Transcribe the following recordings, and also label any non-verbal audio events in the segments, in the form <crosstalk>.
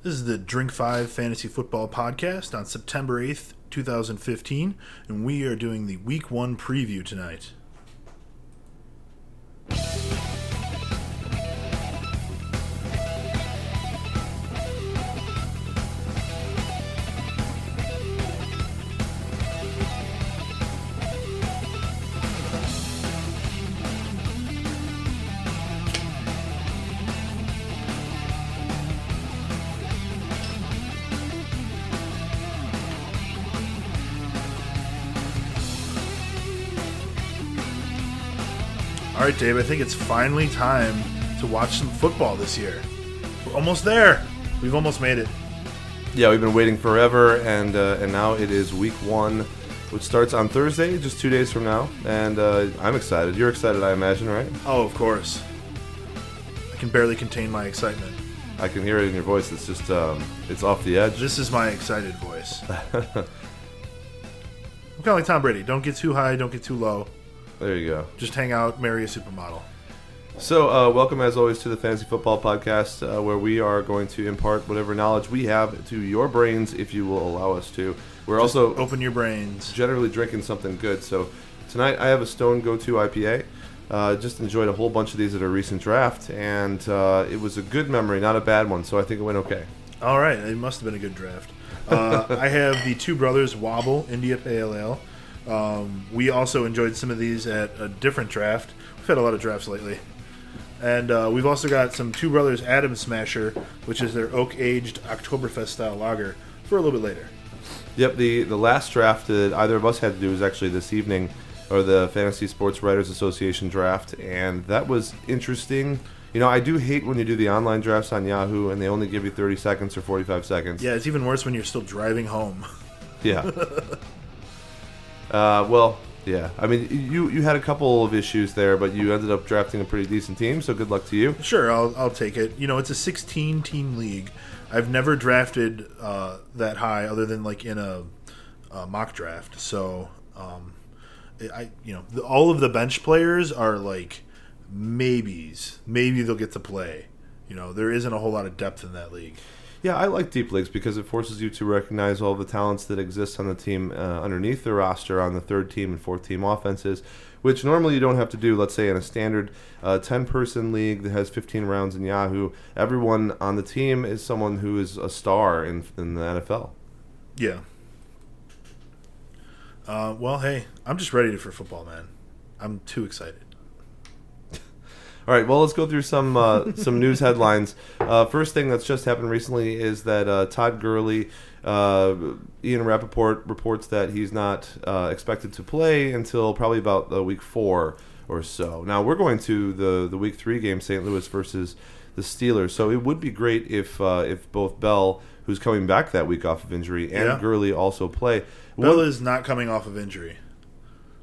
This is the Drink 5 Fantasy Football Podcast on September 8th, 2015, and we are doing the Week 1 preview tonight. Right, Dave, I think it's finally time to watch some football this year. We're almost there. We've almost made it. Yeah, we've been waiting forever, and uh, and now it is week one, which starts on Thursday, just two days from now. And uh, I'm excited. You're excited, I imagine, right? Oh, of course. I can barely contain my excitement. I can hear it in your voice. It's just um, it's off the edge. This is my excited voice. <laughs> I'm kind of like Tom Brady. Don't get too high, don't get too low. There you go. Just hang out, marry a supermodel. So, uh, welcome as always to the Fantasy Football Podcast, uh, where we are going to impart whatever knowledge we have to your brains, if you will allow us to. We're Just also open your brains. generally drinking something good. So tonight I have a Stone Go To IPA. Uh, just enjoyed a whole bunch of these at a recent draft, and uh, it was a good memory, not a bad one. So I think it went okay. All right, it must have been a good draft. Uh, <laughs> I have the Two Brothers Wobble India Pale Ale. Um, we also enjoyed some of these at a different draft. We've had a lot of drafts lately. And uh, we've also got some Two Brothers Atom Smasher, which is their oak aged Oktoberfest style lager, for a little bit later. Yep, the the last draft that either of us had to do was actually this evening, or the Fantasy Sports Writers Association draft, and that was interesting. You know, I do hate when you do the online drafts on Yahoo and they only give you 30 seconds or 45 seconds. Yeah, it's even worse when you're still driving home. Yeah. <laughs> uh, well, yeah. I mean, you you had a couple of issues there, but you ended up drafting a pretty decent team, so good luck to you. Sure, I'll, I'll take it. You know, it's a 16 team league. I've never drafted uh, that high other than like in a, a mock draft. So, um, I you know the, all of the bench players are like maybes. Maybe they'll get to play. You know, there isn't a whole lot of depth in that league. Yeah, I like deep leagues because it forces you to recognize all the talents that exist on the team uh, underneath the roster on the third team and fourth team offenses, which normally you don't have to do. Let's say in a standard uh, 10 person league that has 15 rounds in Yahoo, everyone on the team is someone who is a star in, in the NFL. Yeah. Uh, well, hey, I'm just ready for football, man. I'm too excited. All right, well, let's go through some uh, <laughs> some news headlines. Uh, first thing that's just happened recently is that uh, Todd Gurley, uh, Ian Rapoport reports that he's not uh, expected to play until probably about week four or so. Now we're going to the the week three game, St. Louis versus the Steelers. So it would be great if uh, if both Bell, who's coming back that week off of injury, and Yeah. Gurley also play. Bell What- is not coming off of injury.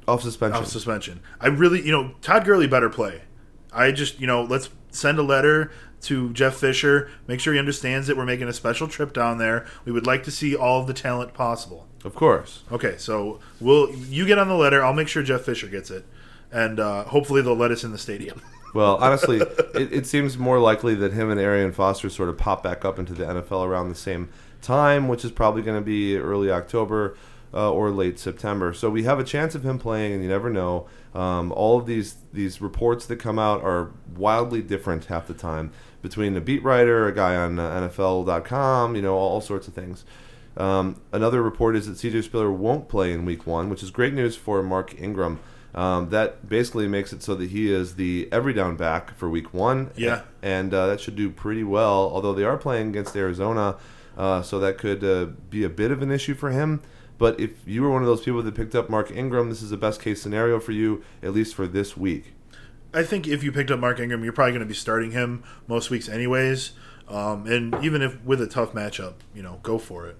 off suspension. off suspension. I really, you know, Todd Gurley better play. I just, you know, let's send a letter to Jeff Fisher. Make sure he understands that we're making a special trip down there. We would like to see all of the talent possible. of course. Okay, so we'll you get on the letter. I'll make sure Jeff Fisher gets it, and uh, hopefully they'll let us in the stadium. <laughs> Well, honestly, it, it seems more likely that him and Arian Foster sort of pop back up into the NFL around the same time, which is probably going to be early October uh, or late September. So we have a chance of him playing, and you never know. Um, all of these these reports that come out are wildly different half the time between a beat writer, a guy on uh, NFL.com, you know, all, all sorts of things. Um, another report is that CJ Spiller won't play in Week One, which is great news for Mark Ingram. Um, that basically makes it so that he is the every down back for Week One. Yeah. and uh, that should do pretty well. Although they are playing against Arizona, uh, so that could uh, be a bit of an issue for him. But if you were one of those people that picked up Mark Ingram, this is the best case scenario for you, at least for this week. I think if you picked up Mark Ingram, you're probably going to be starting him most weeks, anyways. Um, and even if with a tough matchup, you know, go for it.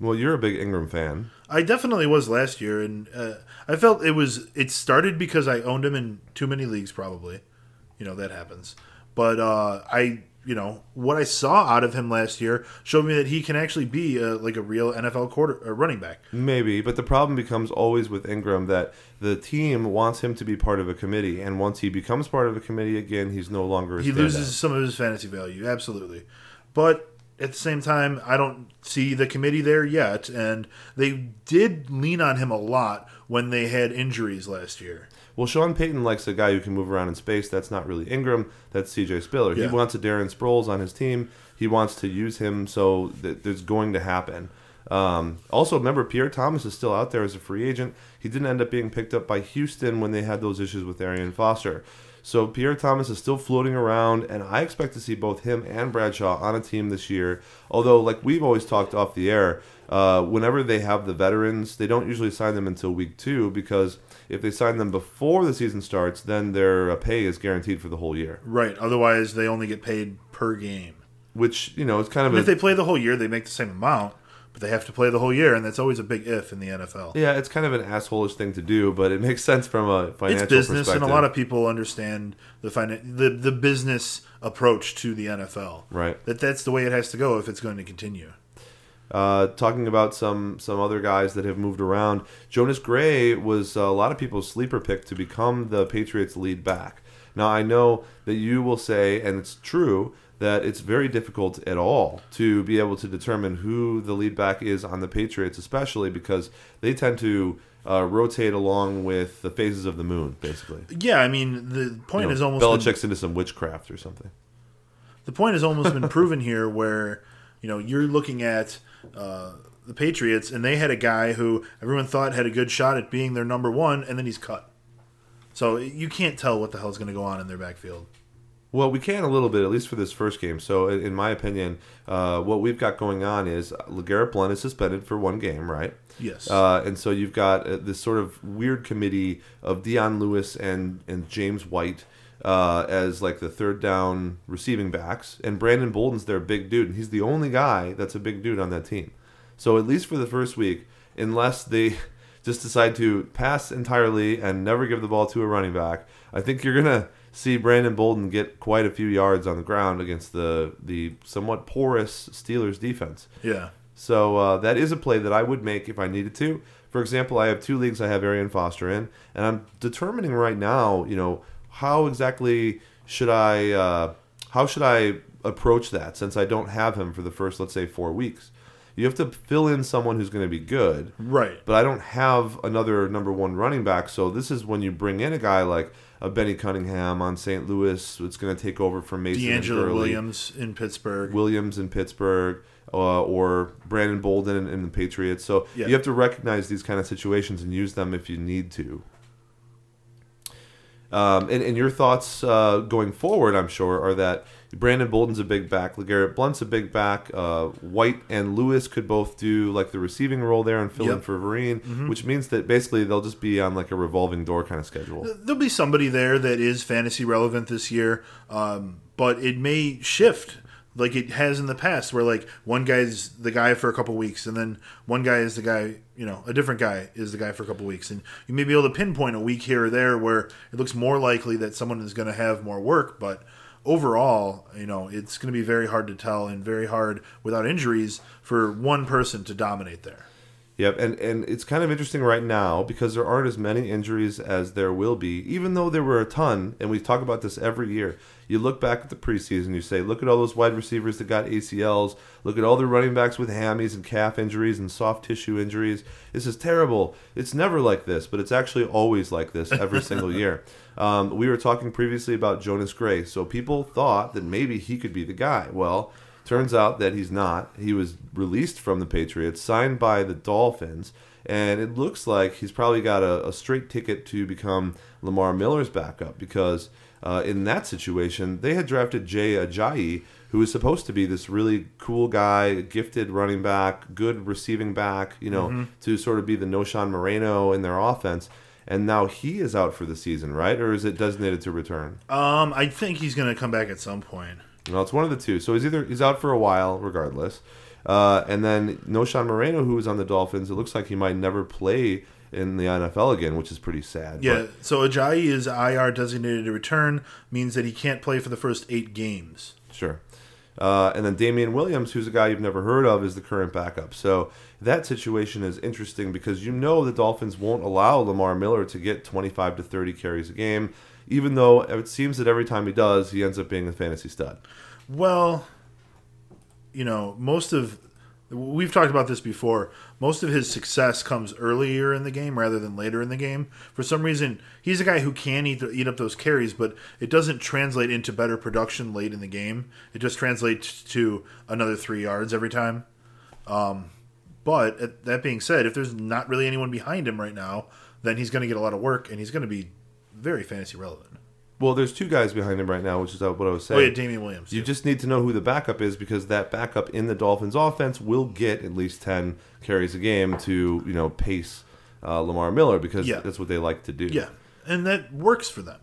Well, you're a big Ingram fan. I definitely was last year, and uh, I felt it was. It started because I owned him in too many leagues, probably. You know that happens. But uh, I, you know, what I saw out of him last year showed me that he can actually be a, like a real NFL quarter or running back. Maybe, but the problem becomes always with Ingram that the team wants him to be part of a committee, and once he becomes part of a committee again, he's no longer a He loses some of his fantasy value, absolutely. But at the same time, I don't see the committee there yet, and they did lean on him a lot when they had injuries last year. Well, Sean Payton likes a guy who can move around in space. That's not really Ingram. That's C.J. Spiller. Yeah. He wants a Darren Sproles on his team. He wants to use him, so th- there's going to happen. Um, also, remember Pierre Thomas is still out there as a free agent. He didn't end up being picked up by Houston when they had those issues with Arian Foster. So Pierre Thomas is still floating around, and I expect to see both him and Bradshaw on a team this year. Although, like we've always talked off the air, uh, whenever they have the veterans, they don't usually sign them until week two because if they sign them before the season starts, then their uh, pay is guaranteed for the whole year. Right. Otherwise, they only get paid per game. Which you know is kind of And a, if they play the whole year, they make the same amount, but they have to play the whole year, and that's always a big if in the NFL. yeah, it's kind of an assholish thing to do, but it <laughs> makes sense from a financial it's business, and a lot of people understand the finan- the the business approach to the NFL. right. That that's the way it has to go if it's going to continue. Uh, talking about some some other guys that have moved around, Jonas Gray was a lot of people's sleeper pick to become the Patriots' lead back. Now I know that you will say, and it's true, that it's very difficult at all to be able to determine who the lead back is on the Patriots, especially because they tend to uh, rotate along with the phases of the moon, basically. Yeah, I mean the point You know, is almost been- Belichick's into some witchcraft or something. the point has almost been proven here where you know you're looking at uh, the Patriots and they had a guy who everyone thought had a good shot at being their number one and then he's cut. So you can't tell what the hell's going to go on in their backfield. Well, we can a little bit, at least for this first game. So, in in my opinion, uh, what we've got going on is LeGarrette Blunt is suspended for one game, right? Yes. Uh, and so you've got uh, this sort of weird committee of Dion Lewis and, and James White uh, as like the third down receiving backs. And Brandon Bolden's their big dude. And he's the only guy that's a big dude on that team. So, at least for the first week, unless they <laughs> just decide to pass entirely and never give the ball to a running back, I think you're to see Brandon Bolden get quite a few yards on the ground against the, the somewhat porous Steelers defense. yeah. So uh, that is a play that I would make if I needed to. For example, I have two leagues I have Arian Foster in, and I'm determining right now, you know, how exactly should I, uh, how should I approach that since I don't have him for the first, let's say, four weeks. You have to fill in someone who's going to be good, Right. but I don't have another number one running back. So this is when you bring in a guy like a Benny Cunningham on St. Louis. It's going to take over from Mason DeAngelo. Williams in Pittsburgh. Williams in Pittsburgh, uh, or Brandon Bolden in, in the Patriots. So Yeah. you have to recognize these kind of situations and use them if you need to. Um, and, and your thoughts uh, going forward, I'm sure, are that Brandon Bolden's a big back, LeGarrette Blunt's a big back, uh, White and Lewis could both do like the receiving role there and fill in for Vereen, which means that basically they'll just be on like a revolving door kind of schedule. There'll be somebody there that is fantasy relevant this year, um, but it may shift like it has in the past, where like one guy's the guy for a couple weeks, and then one guy is the guy, you know, a different guy is the guy for a couple weeks, and you may be able to pinpoint a week here or there where it looks more likely that someone is going to have more work, but overall, you know, it's going to be very hard to tell and very hard without injuries for one person to dominate there. Yep, and, and it's kind of interesting right now because there aren't as many injuries as there will be, even though there were a ton, and we talk about this every year. You look back at the preseason, you say, look at all those wide receivers that got ACLs, look at all the running backs with hammies and calf injuries and soft tissue injuries. This is terrible. It's never like this, but it's actually always like this every <laughs> single year. Um, we were talking previously about Jonas Gray, so people thought that maybe he could be the guy. Well, Turns out that he's not. He was released from the Patriots, signed by the Dolphins, and it looks like he's probably got a, a straight ticket to become Lamar Miller's backup because uh, in that situation, they had drafted Jay Ajayi, who was supposed to be this really cool guy, gifted running back, good receiving back, you know, to sort of be the Knowshon Moreno in their offense. And now he is out for the season, right? Or is it designated to return? Um, I think he's going to come back at some point. No, it's one of the two. So he's either he's out for a while, regardless, uh, and then Knowshon Moreno, who was on the Dolphins, it looks like he might never play in the NFL again, which is pretty sad. Yeah, so Ajayi is IR designated to return, means that he can't play for the first eight games. Sure. Uh, and then Damien Williams, who's a guy you've never heard of, is the current backup. So that situation is interesting because you know the Dolphins won't allow Lamar Miller to get 25 to 30 carries a game, even though it seems that every time he does, he ends up being a fantasy stud. Well, you know, most of we've talked about this before. Most of his success comes earlier in the game rather than later in the game. For some reason, he's a guy who can eat eat up those carries, but it doesn't translate into better production late in the game. It just translates to another three yards every time. Um, but that being said, if there's not really anyone behind him right now, then he's going to get a lot of work and he's going to be very fantasy relevant. Well, there's two guys behind him right now, which is what I was saying. Oh yeah, Damien Williams. You too. just need to know who the backup is because that backup in the Dolphins' offense will get at least ten carries a game to you know pace uh, Lamar Miller because Yeah. that's what they like to do. yeah, and that works for them.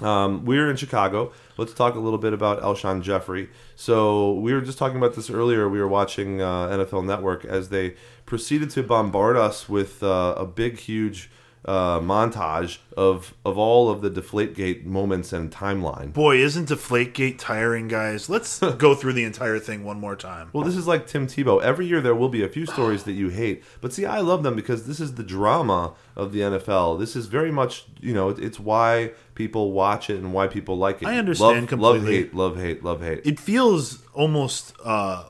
Um, we're in Chicago. Let's talk a little bit about Alshon Jeffery. So we were just talking about this earlier. We were watching uh, NFL Network as they proceeded to bombard us with uh, a big, huge uh, montage of of all of the Deflategate moments and timeline. Boy, isn't Deflategate tiring, guys? Let's <laughs> go through the entire thing one more time. Well, this is like Tim Tebow. Every year there will be a few stories that you hate, but see, I love them because this is the drama of the NFL. This is very much, you know, it's why people watch it and why people like it. I understand love, Love hate, love hate, love hate. It feels almost uh,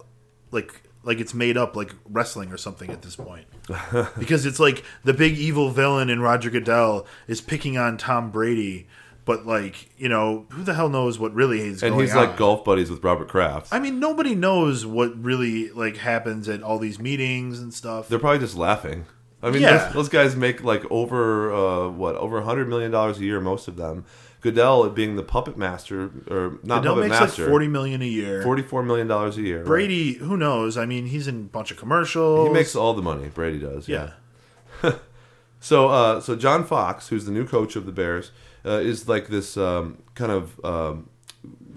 like like it's made up, like wrestling or something at this point, <laughs> because it's like the big evil villain in Roger Goodell is picking on Tom Brady, but like you know, who the hell knows what really is going on? and he's on? like golf buddies with Robert Kraft. I mean, nobody knows what really like happens at all these meetings and stuff. They're probably just laughing. I mean, Yeah. those, those guys make like over uh, what over a hundred million dollars a year, most of them. Goodell being the puppet master, or not Goodell puppet makes master, like forty million a year. forty-four million dollars a year. right? Brady, who knows? I mean, he's in a bunch of commercials. he makes all the money. Brady does. yeah. <laughs> So, uh, so John Fox, who's the new coach of the Bears, uh, is like this um, kind of um,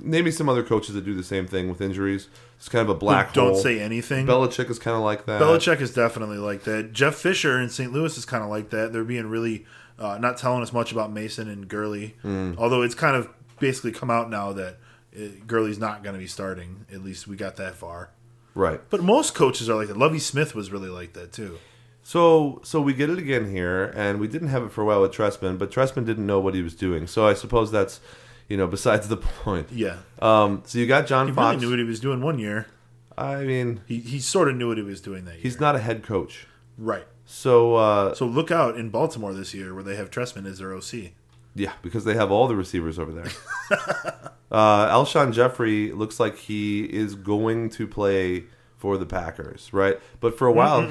name me some other coaches that do the same thing with injuries. It's kind of a black hole. Don't say anything. Belichick is kind of like that. Belichick is definitely like that. Jeff Fisher in St. Louis is kind of like that. They're being really uh, not telling us much about Mason and Gurley, Hmm. although it's kind of basically come out now that uh, Gurley's not going to be starting. At least we got that far. right? But most coaches are like that. Lovie Smith was really like that too. So, so we get it again here, and we didn't have it for a while with Trestman, but Trestman didn't know what he was doing. So I suppose that's, you know, besides the <laughs> point. Yeah, Um, so you got John he Fox. really knew what he was doing one year. I mean, He he sort of knew what he was doing that year. he's not a head coach. right. So, uh, So look out in Baltimore this year where they have Trestman as their OC. Yeah, because they have all the receivers over there. <laughs> uh, Alshon Jeffery looks like he is going to play for the Packers, right? But for a while,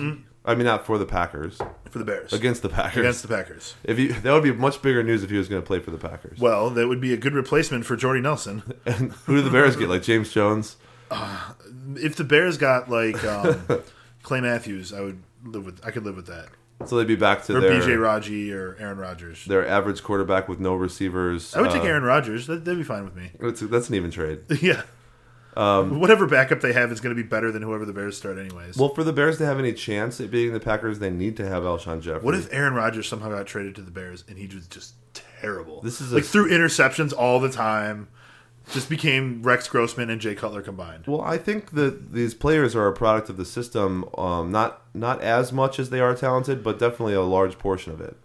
I mean, not for the Packers, For the Bears. against the Packers. Against the Packers. if you, that would be much bigger news if he was going to play for the Packers. Well, that would be a good replacement for Jordy Nelson. <laughs> And who do the Bears get? Like James Jones? if the Bears got like um, <laughs> Clay Matthews, I would live with. I could live with that. So they'd be back to Or their BJ Raji or Aaron Rodgers. their average quarterback with no receivers. I would take Uh, Aaron Rodgers. That, that'd be fine with me. <laughs> That's, that's an even trade. <laughs> yeah. Um, Whatever backup they have is going to be better than whoever the Bears start, anyways. Well, for the Bears to have any chance at beating the Packers, they need to have Alshon Jeffery. what if Aaron Rodgers somehow got traded to the Bears and he was just terrible? This is a- like threw interceptions all the time. Just became Rex Grossman and Jay Cutler combined. Well, I think that these players are a product of the system. Um, not not as much as they are talented, but definitely a large portion of it.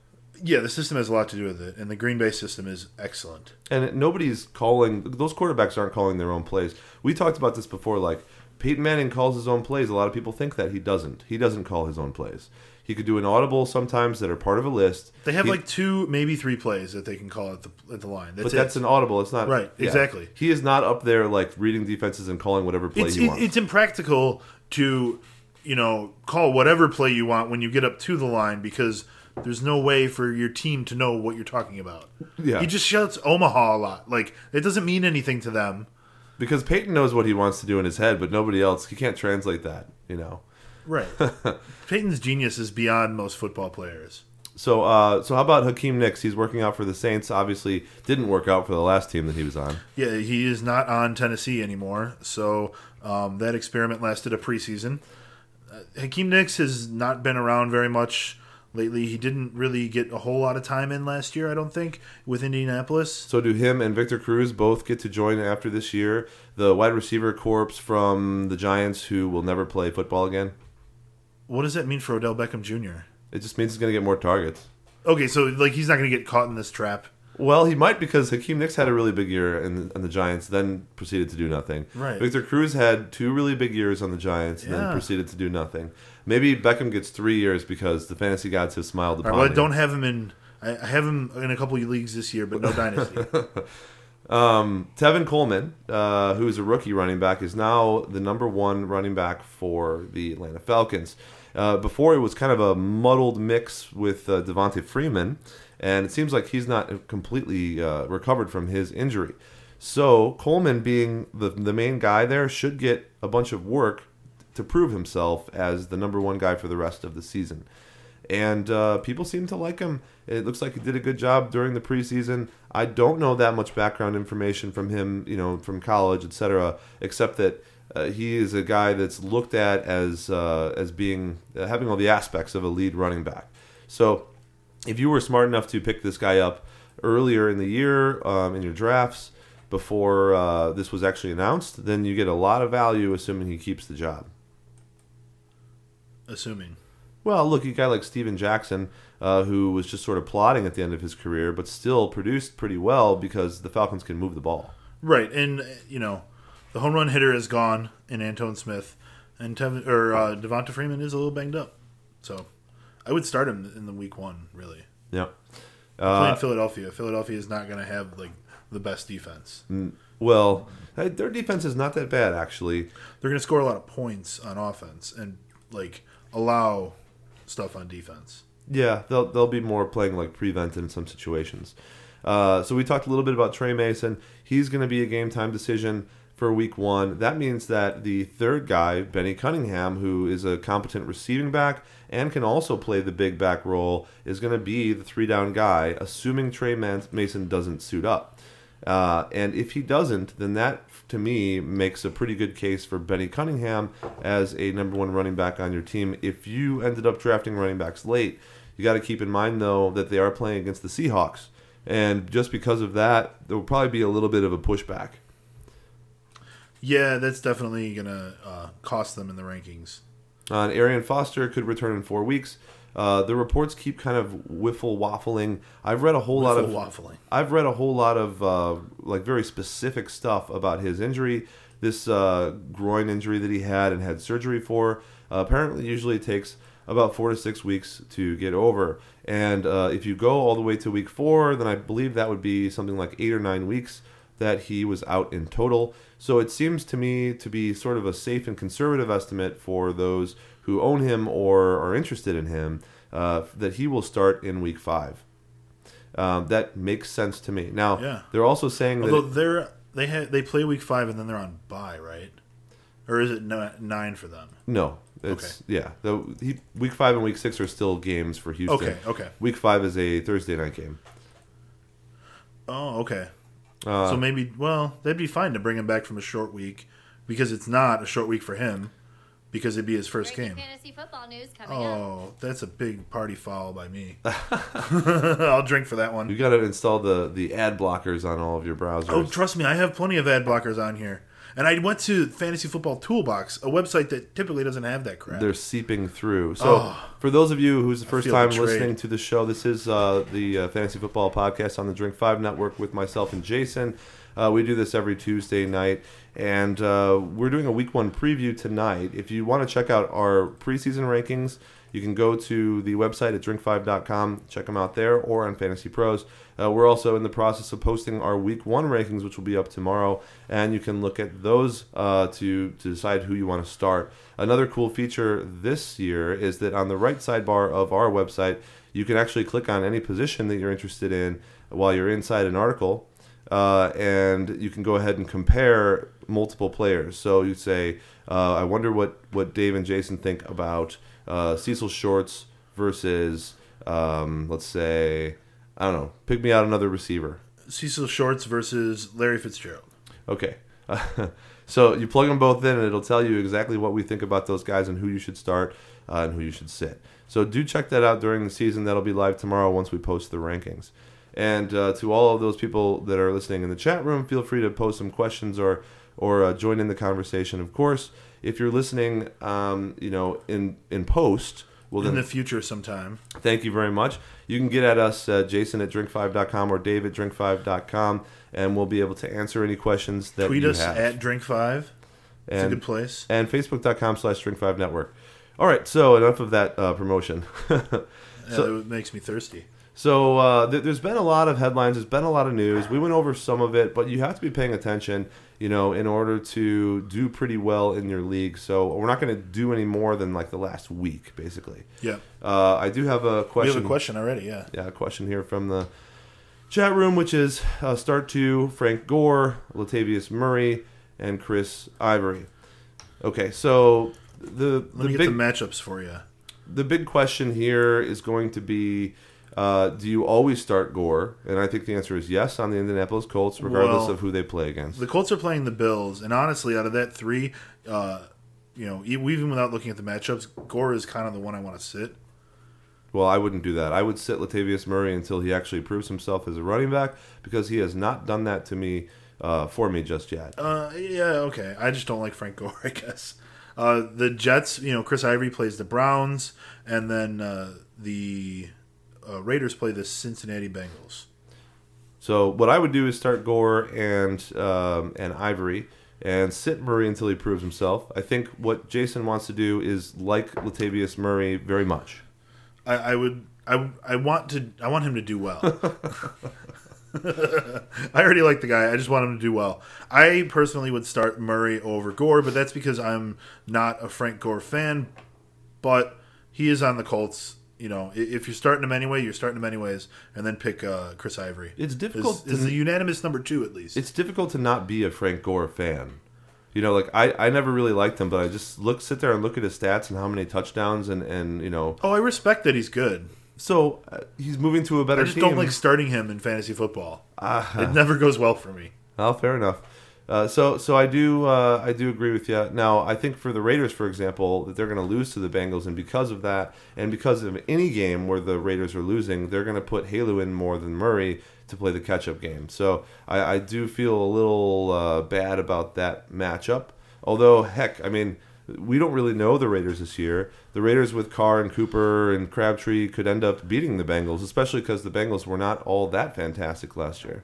Yeah, the system has a lot to do with it, and the Green Bay system is excellent. And nobody's calling; those quarterbacks aren't calling their own plays. We talked about this before. Like Peyton Manning calls his own plays. A lot of people think that he doesn't. He doesn't call his own plays. He could do an audible sometimes that are part of a list. They have He- like two, maybe three plays that they can call at the at the line. That's but it. that's an audible. It's not Right, exactly. He is not up there like reading defenses and calling whatever play it's he it, wants. it's impractical to you know call whatever play you want when you get up to the line because there's no way for your team to know what you're talking about. Yeah. He just shouts Omaha a lot. Like it doesn't mean anything to them. because Peyton knows what he wants to do in his head, but nobody else. He can't translate that. You know. Right. <laughs> Peyton's genius is beyond most football players. So, uh, so how about Hakeem Nicks? He's working out for the Saints. Obviously, didn't work out for the last team that he was on. Yeah, he is not on Tennessee anymore. So um, that experiment lasted a preseason. Uh, Hakeem Nicks has not been around very much lately. He didn't really get a whole lot of time in last year, I don't think, with Indianapolis. So, do him and Victor Cruz both get to join after this year? The wide receiver corps from the Giants, who will never play football again. What does that mean for Odell Beckham Jr.? It just means he's going to get more targets. Okay, so like he's not going to get caught in this trap. Well, he might because Hakeem Nicks had a really big year in, in the Giants, then proceeded to do nothing. Right. Victor Cruz had two really big years on the Giants, and then proceeded to do nothing. Maybe Beckham gets three years because the fantasy gods have smiled upon right, well, I don't have him in. I have him in a couple of leagues this year, but no <laughs> dynasty. Um, Tevin Coleman, uh, who is a rookie running back, is now the number one running back for the Atlanta Falcons. Uh, before it was kind of a muddled mix with uh, Devonta Freeman, and it seems like he's not completely uh, recovered from his injury. So Coleman, being the the main guy there, should get a bunch of work to prove himself as the number one guy for the rest of the season and uh, people seem to like him. It looks like he did a good job during the preseason. I don't know that much background information from him, you know, from college, etc., except that uh, he is a guy that's looked at as uh, as being uh, having all the aspects of a lead running back. So, if you were smart enough to pick this guy up earlier in the year um, in your drafts before uh, this was actually announced, then you get a lot of value, assuming he keeps the job. assuming. Well, look, a guy like Steven Jackson, uh, who was just sort of plodding at the end of his career, but still produced pretty well because the Falcons can move the ball. Right, and you know, the home run hitter is gone in Antone Smith, and or uh, Devonta Freeman is a little banged up, so I would start him in the week one. Really, Yeah. playing Uh, Philadelphia. Philadelphia is not going to have like the best defense. well, uh, their defense is not that bad, actually. They're going to score a lot of points on offense and like allow stuff on defense. Yeah, they'll they'll be more playing like prevent in some situations. Uh, so we talked a little bit about Tre Mason. He's going to be a game time decision for Week One. That means that the third guy, Benny Cunningham, who is a competent receiving back and can also play the big back role, is going to be the three down guy, assuming Tre Mason doesn't suit up. Uh, and if he doesn't, then that to me makes a pretty good case for Benny Cunningham as a number one running back on your team. If you ended up drafting running backs late, you got to keep in mind though that they are playing against the Seahawks, and just because of that, there will probably be a little bit of a pushback. Yeah, that's definitely going to uh, cost them in the rankings. Uh, and Arian Foster could return in four weeks. Uh, the reports keep kind of whiffle waffling. I've read a whole lot of waffling. I've read a whole lot of uh, like very specific stuff about his injury, this uh, groin injury that he had and had surgery for. Uh, apparently, usually takes about four to six weeks to get over. And uh, if you go all the way to week four, then I believe that would be something like eight or nine weeks that he was out in total. So it seems to me to be sort of a safe and conservative estimate for those who own him or are interested in him uh, that he will start in week five. Um, that makes sense to me. Now, Yeah. they're also saying Although that they're they ha- they play week five and then they're on bye, right? Or is it ni- nine for them? no, it's yeah. The, he, week five and week six are still games for Houston. Okay, okay. Week five is a Thursday night game. Oh, okay. Uh, so maybe well, that'd be fine to bring him back from a short week because it's not a short week for him because it'd be his first game. fantasy football news coming up. Oh, that's a big party foul by me. <laughs> <laughs> I'll drink for that one. you got to install the the ad blockers on all of your browsers. Oh, trust me, I have plenty of ad blockers on here. And I went to Fantasy Football Toolbox, a website that typically doesn't have that crap. They're seeping through. So, Oh. for those of you who's the first time betrayed. listening to the show, this is uh, the uh, Fantasy Football Podcast on the Drink Five Network with myself and Jason. Uh, we do this every Tuesday night, and uh, we're doing a Week One preview tonight. If you want to check out our preseason rankings, you can go to the website at drink5.com, check them out there, or on Fantasy Pros. Uh, we're also in the process of posting our Week One rankings, which will be up tomorrow, and you can look at those uh, to to decide who you want to start. Another cool feature this year is that on the right sidebar of our website, you can actually click on any position that you're interested in while you're inside an article, uh, and you can go ahead and compare multiple players. So you say, uh, "I wonder what what Dave and Jason think about uh, Cecil Shorts versus, um, let's say, I don't know, pick me out another receiver." Cecil Shorts versus Larry Fitzgerald. Okay. <laughs> so you plug them both in, and it'll tell you exactly what we think about those guys and who you should start uh, and who you should sit. So do check that out during the season. That'll be live tomorrow once we post the rankings. And uh, to all of those people that are listening in the chat room, feel free to post some questions or or uh, join in the conversation. Of course, if you're listening, um, you know, in in post, Well, in the future sometime. thank you very much. You can get at us, uh, Jason at drink5.com or Dave at drink5.com, and we'll be able to answer any questions that Tweet you us have. at Drink Five. It's a And- good place. and facebook.com slash drink5 network. All right, so enough of that uh, promotion. <laughs> Yeah, So- it makes me thirsty. So uh, th- there's been a lot of headlines. There's been a lot of news. We went over some of it, but you have to be paying attention, you know, in order to do pretty well in your league. So we're not going to do any more than like the last week, basically. Yeah, Uh, I do have a question. we have a question already. Yeah, Yeah, a question here from the chat room, which is uh, start two: Frank Gore, Latavius Murray, and Chris Ivory. Okay, so the let the me get big the matchups for you. the big question here is going to be uh, do you always start Gore? And I think the answer is yes on the Indianapolis Colts, regardless Well, of who they play against. The Colts are playing the Bills, and honestly, out of that three, uh, you know, even without looking at the matchups, Gore is kind of the one I want to sit. well, I wouldn't do that. I would sit Latavius Murray until he actually proves himself as a running back because he has not done that to me uh, for me just yet. Uh, yeah, okay. I just don't like Frank Gore, <laughs> I guess. Uh, the Jets, you know, Chris Ivory plays the Browns, and then uh, the uh, Raiders play the Cincinnati Bengals. So what I would do is start Gore and um, and Ivory and sit Murray until he proves himself. I think what Jason wants to do is like Latavius Murray very much. I, I would, I, I want to, I want him to do well. <laughs> I already like the guy. I just want him to do well. I personally would start Murray over Gore, but that's because I'm not a Frank Gore fan. But he is on the Colts. You know, if you're starting him anyway, you're starting him anyways, and then pick uh, Chris Ivory. It's difficult. is the unanimous number two at least. it's difficult to not be a Frank Gore fan. You know, like I, I never really liked him, but I just look sit there and look at his stats and how many touchdowns and and you know. oh, I respect that he's good. So uh, he's moving to a better I just team. don't like starting him in fantasy football. Ah. It never goes well for me. Well, fair enough. Uh, so, so I do, uh, I do agree with you. Now, I think for the Raiders, for example, that they're going to lose to the Bengals, and because of that, and because of any game where the Raiders are losing, they're going to put Helu in more than Murray to play the catch-up game. So, I, I do feel a little uh, bad about that matchup. Although, heck, I mean, we don't really know the Raiders this year. The Raiders with Carr and Cooper and Crabtree could end up beating the Bengals, especially because the Bengals were not all that fantastic last year.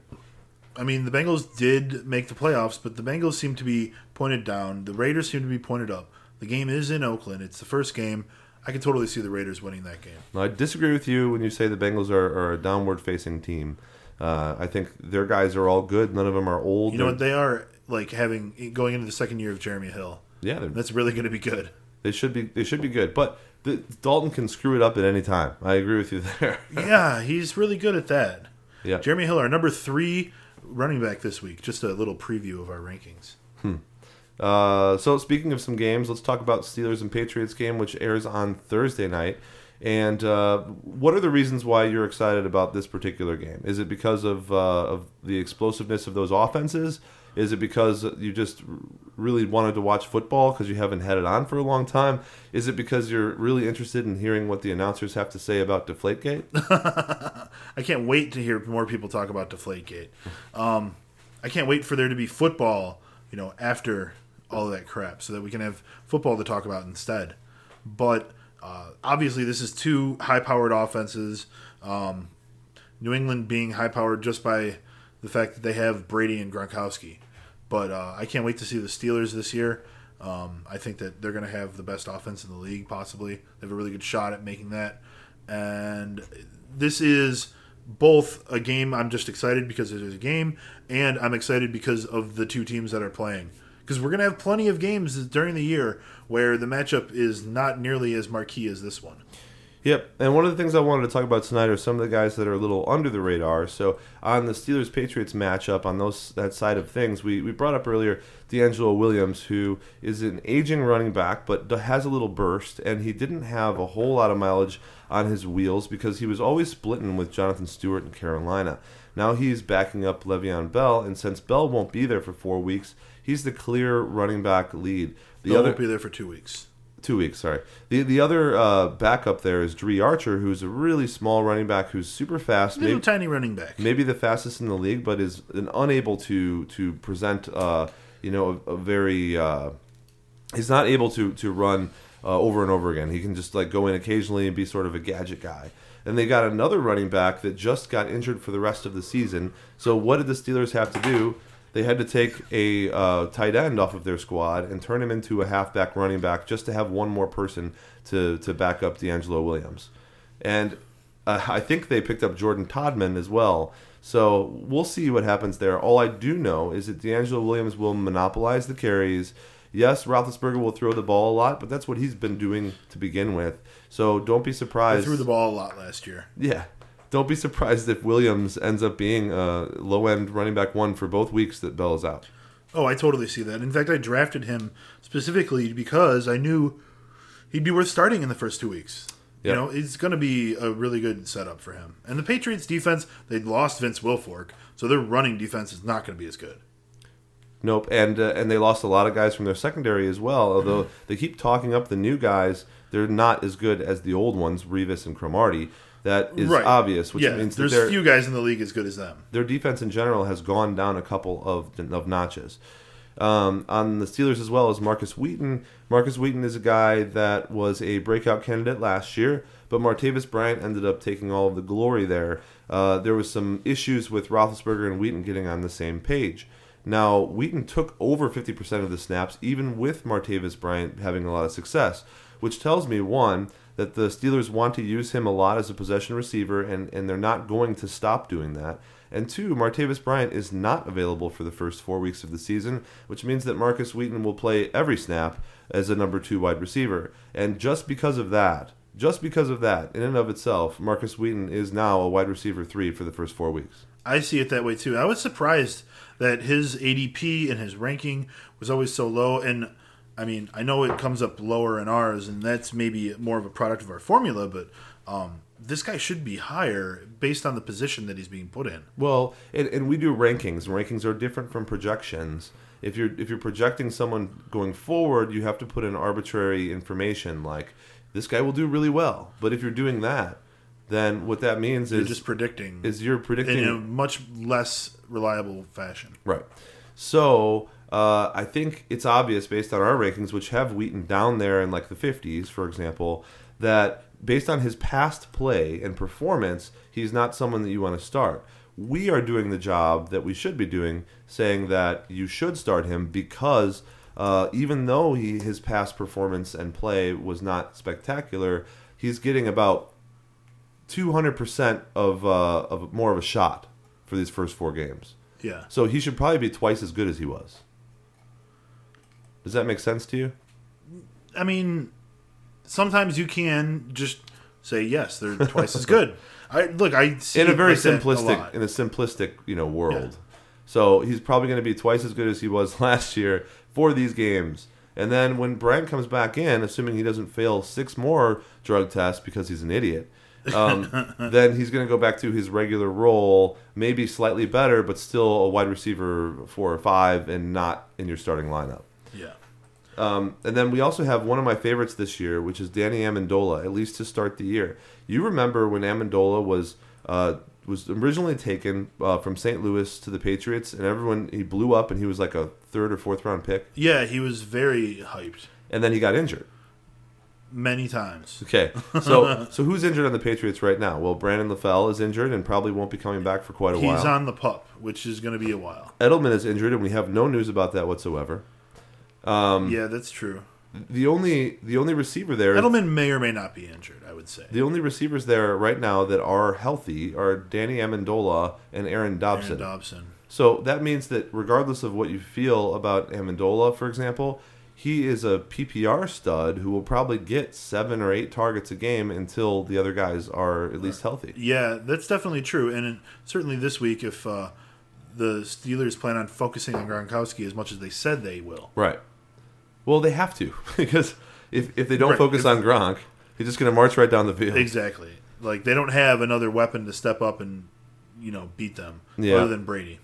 I mean, the Bengals did make the playoffs, but the Bengals seem to be pointed down. The Raiders seem to be pointed up. The game is in Oakland. It's the first game. I can totally see the Raiders winning that game. I disagree with you when you say the Bengals are, are a downward facing team. Uh, I think their guys are all good. None of them are old. You know what? They are like having going into the second year of Jeremy Hill. yeah, That's really going to be good. they should be. They should be good. But the, Dalton can screw it up at any time. I agree with you <laughs> there. yeah, he's really good at that. yeah. Jeremy Hill, our number three running back this week. Just a little preview of our rankings. Uh, so speaking of some games, let's talk about Steelers and Patriots game, which airs on Thursday night. And uh, what are the reasons why you're excited about this particular game? Is it because of uh, of the explosiveness of those offenses? Is it because you just really wanted to watch football because you haven't had it on for a long time? Is it because you're really interested in hearing what the announcers have to say about Deflategate? <laughs> I can't wait to hear more people talk about Deflategate. Um, I can't wait for there to be football, you know, after all of that crap, so that we can have football to talk about instead. But uh, obviously, this is two high-powered offenses. Um, New England being high-powered just by the fact that they have Brady and Gronkowski. But uh, I can't wait to see the Steelers this year. Um, I think that they're going to have the best offense in the league, possibly. They have a really good shot at making that. And this is both a game I'm just excited because it is a game, and I'm excited because of the two teams that are playing. Because we're going to have plenty of games during the year where the matchup is not nearly as marquee as this one. Yep, and one of the things I wanted to talk about tonight are some of the guys that are a little under the radar. So on the Steelers Patriots matchup, on those that side of things, we, we brought up earlier DeAngelo Williams, who is an aging running back, but has a little burst, and he didn't have a whole lot of mileage on his wheels because he was always splitting with Jonathan Stewart in Carolina. Now he's backing up Le'Veon Bell, and since Bell won't be there for four weeks, he's the clear running back lead. The They'll other be there for two weeks. Two weeks, sorry. The the other uh, backup there is Dri Archer, who's a really small running back who's super fast, Little maybe, tiny running back. maybe the fastest in the league, but is an unable to to present, uh, you know, a, a very. Uh, he's not able to to run uh, over and over again. He can just like go in occasionally and be sort of a gadget guy. And they got another running back that just got injured for the rest of the season. So what did the Steelers have to do? They had to take a uh, tight end off of their squad and turn him into a halfback running back just to have one more person to to back up DeAngelo Williams. And uh, I think they picked up Jordan Todman as well. So we'll see what happens there. All I do know is that DeAngelo Williams will monopolize the carries. Yes, Roethlisberger will throw the ball a lot, but that's what he's been doing to begin with. So don't be surprised. threw the ball a lot last year. Yeah. Don't be surprised if Williams ends up being a low end running back one for both weeks that Bell is out. Oh, I totally see that. In fact, I drafted him specifically because I knew he'd be worth starting in the first two weeks. Yep. You know, it's going to be a really good setup for him. And the Patriots defense, they lost Vince Wilfork, so their running defense is not going to be as good. Nope, and uh, and they lost a lot of guys from their secondary as well. Although they keep talking up the new guys, they're not as good as the old ones, Revis and Cromartie. That is Right. obvious, which yeah, means that there's few guys in the league as good as them. their defense in general has gone down a couple of of notches. Um, on the Steelers as well as Markus Wheaton. Markus Wheaton is a guy that was a breakout candidate last year, but Martavis Bryant ended up taking all of the glory there. Uh, there was some issues with Roethlisberger and Wheaton getting on the same page. Now, Wheaton took over 50% of the snaps, even with Martavis Bryant having a lot of success, which tells me, one, that the Steelers want to use him a lot as a possession receiver, and, and they're not going to stop doing that. And two, Martavis Bryant is not available for the first four weeks of the season, which means that Markus Wheaton will play every snap as a number two wide receiver. And just because of that, just because of that, in and of itself, Markus Wheaton is now a wide receiver three for the first four weeks. I see it that way too. I was surprised that his ADP and his ranking was always so low. And I mean, I know it comes up lower in ours, and that's maybe more of a product of our formula, but um, this guy should be higher based on the position that he's being put in. Well, and, and we do rankings. Rankings are different from projections. If you're if you're projecting someone going forward, you have to put in arbitrary information like this guy will do really well. But if you're doing that, then what that means is You're is just predicting is you're predicting in a much less reliable fashion. Right. So uh, I think it's obvious based on our rankings, which have Wheaton down there in like the 50s, for example, that based on his past play and performance, he's not someone that you want to start. We are doing the job that we should be doing, saying that you should start him because uh, even though he, his past performance and play was not spectacular, he's getting about 200% of, uh, of more of a shot for these first four games. Yeah. So he should probably be twice as good as he was. Does that make sense to you? I mean, sometimes you can just say yes, they're twice as good. <laughs> I look, I see In a very that a simplistic, in a simplistic, you know, world. Yeah. So he's probably going to be twice as good as he was <laughs> last year for these games. And then when Bryant comes back in, assuming he doesn't fail six more drug tests because he's an idiot, um, <laughs> then he's going to go back to his regular role, maybe slightly better, but still a wide receiver four or five, and not in your starting lineup. Yeah. Um, and then we also have one of my favorites this year, which is Danny Amendola, at least to start the year. You remember when Amendola was uh, was originally taken uh, from St. Louis to the Patriots, and everyone he blew up, and he was like a third or fourth round pick, Yeah, he was very hyped and then he got injured. many times. Okay, so <laughs> so who's injured on the Patriots right now? Well, Brandon LaFell is injured and probably won't be coming back for quite a He's while. He's on the pup, which is going to be a while. Edelman is injured, and we have no news about that whatsoever. Um, yeah, that's true. The only the only receiver there Edelman may or may not be injured. I would say. The only receivers there right now that are healthy are Danny Amendola and Aaron Dobson. Aaron Dobson. So that means that regardless of what you feel about Amendola, for example, he is a PPR stud who will probably get seven or eight targets a game until the other guys are at least healthy. Yeah, that's definitely true. And certainly this week, if uh, the Steelers plan on focusing on Gronkowski as much as they said they will, Right. Well, they have to <laughs> because if if they don't Right, focus on Gronk, he's just going to march right down the field. exactly. Like they don't have another weapon to step up and you know beat them Yeah. other than Brady.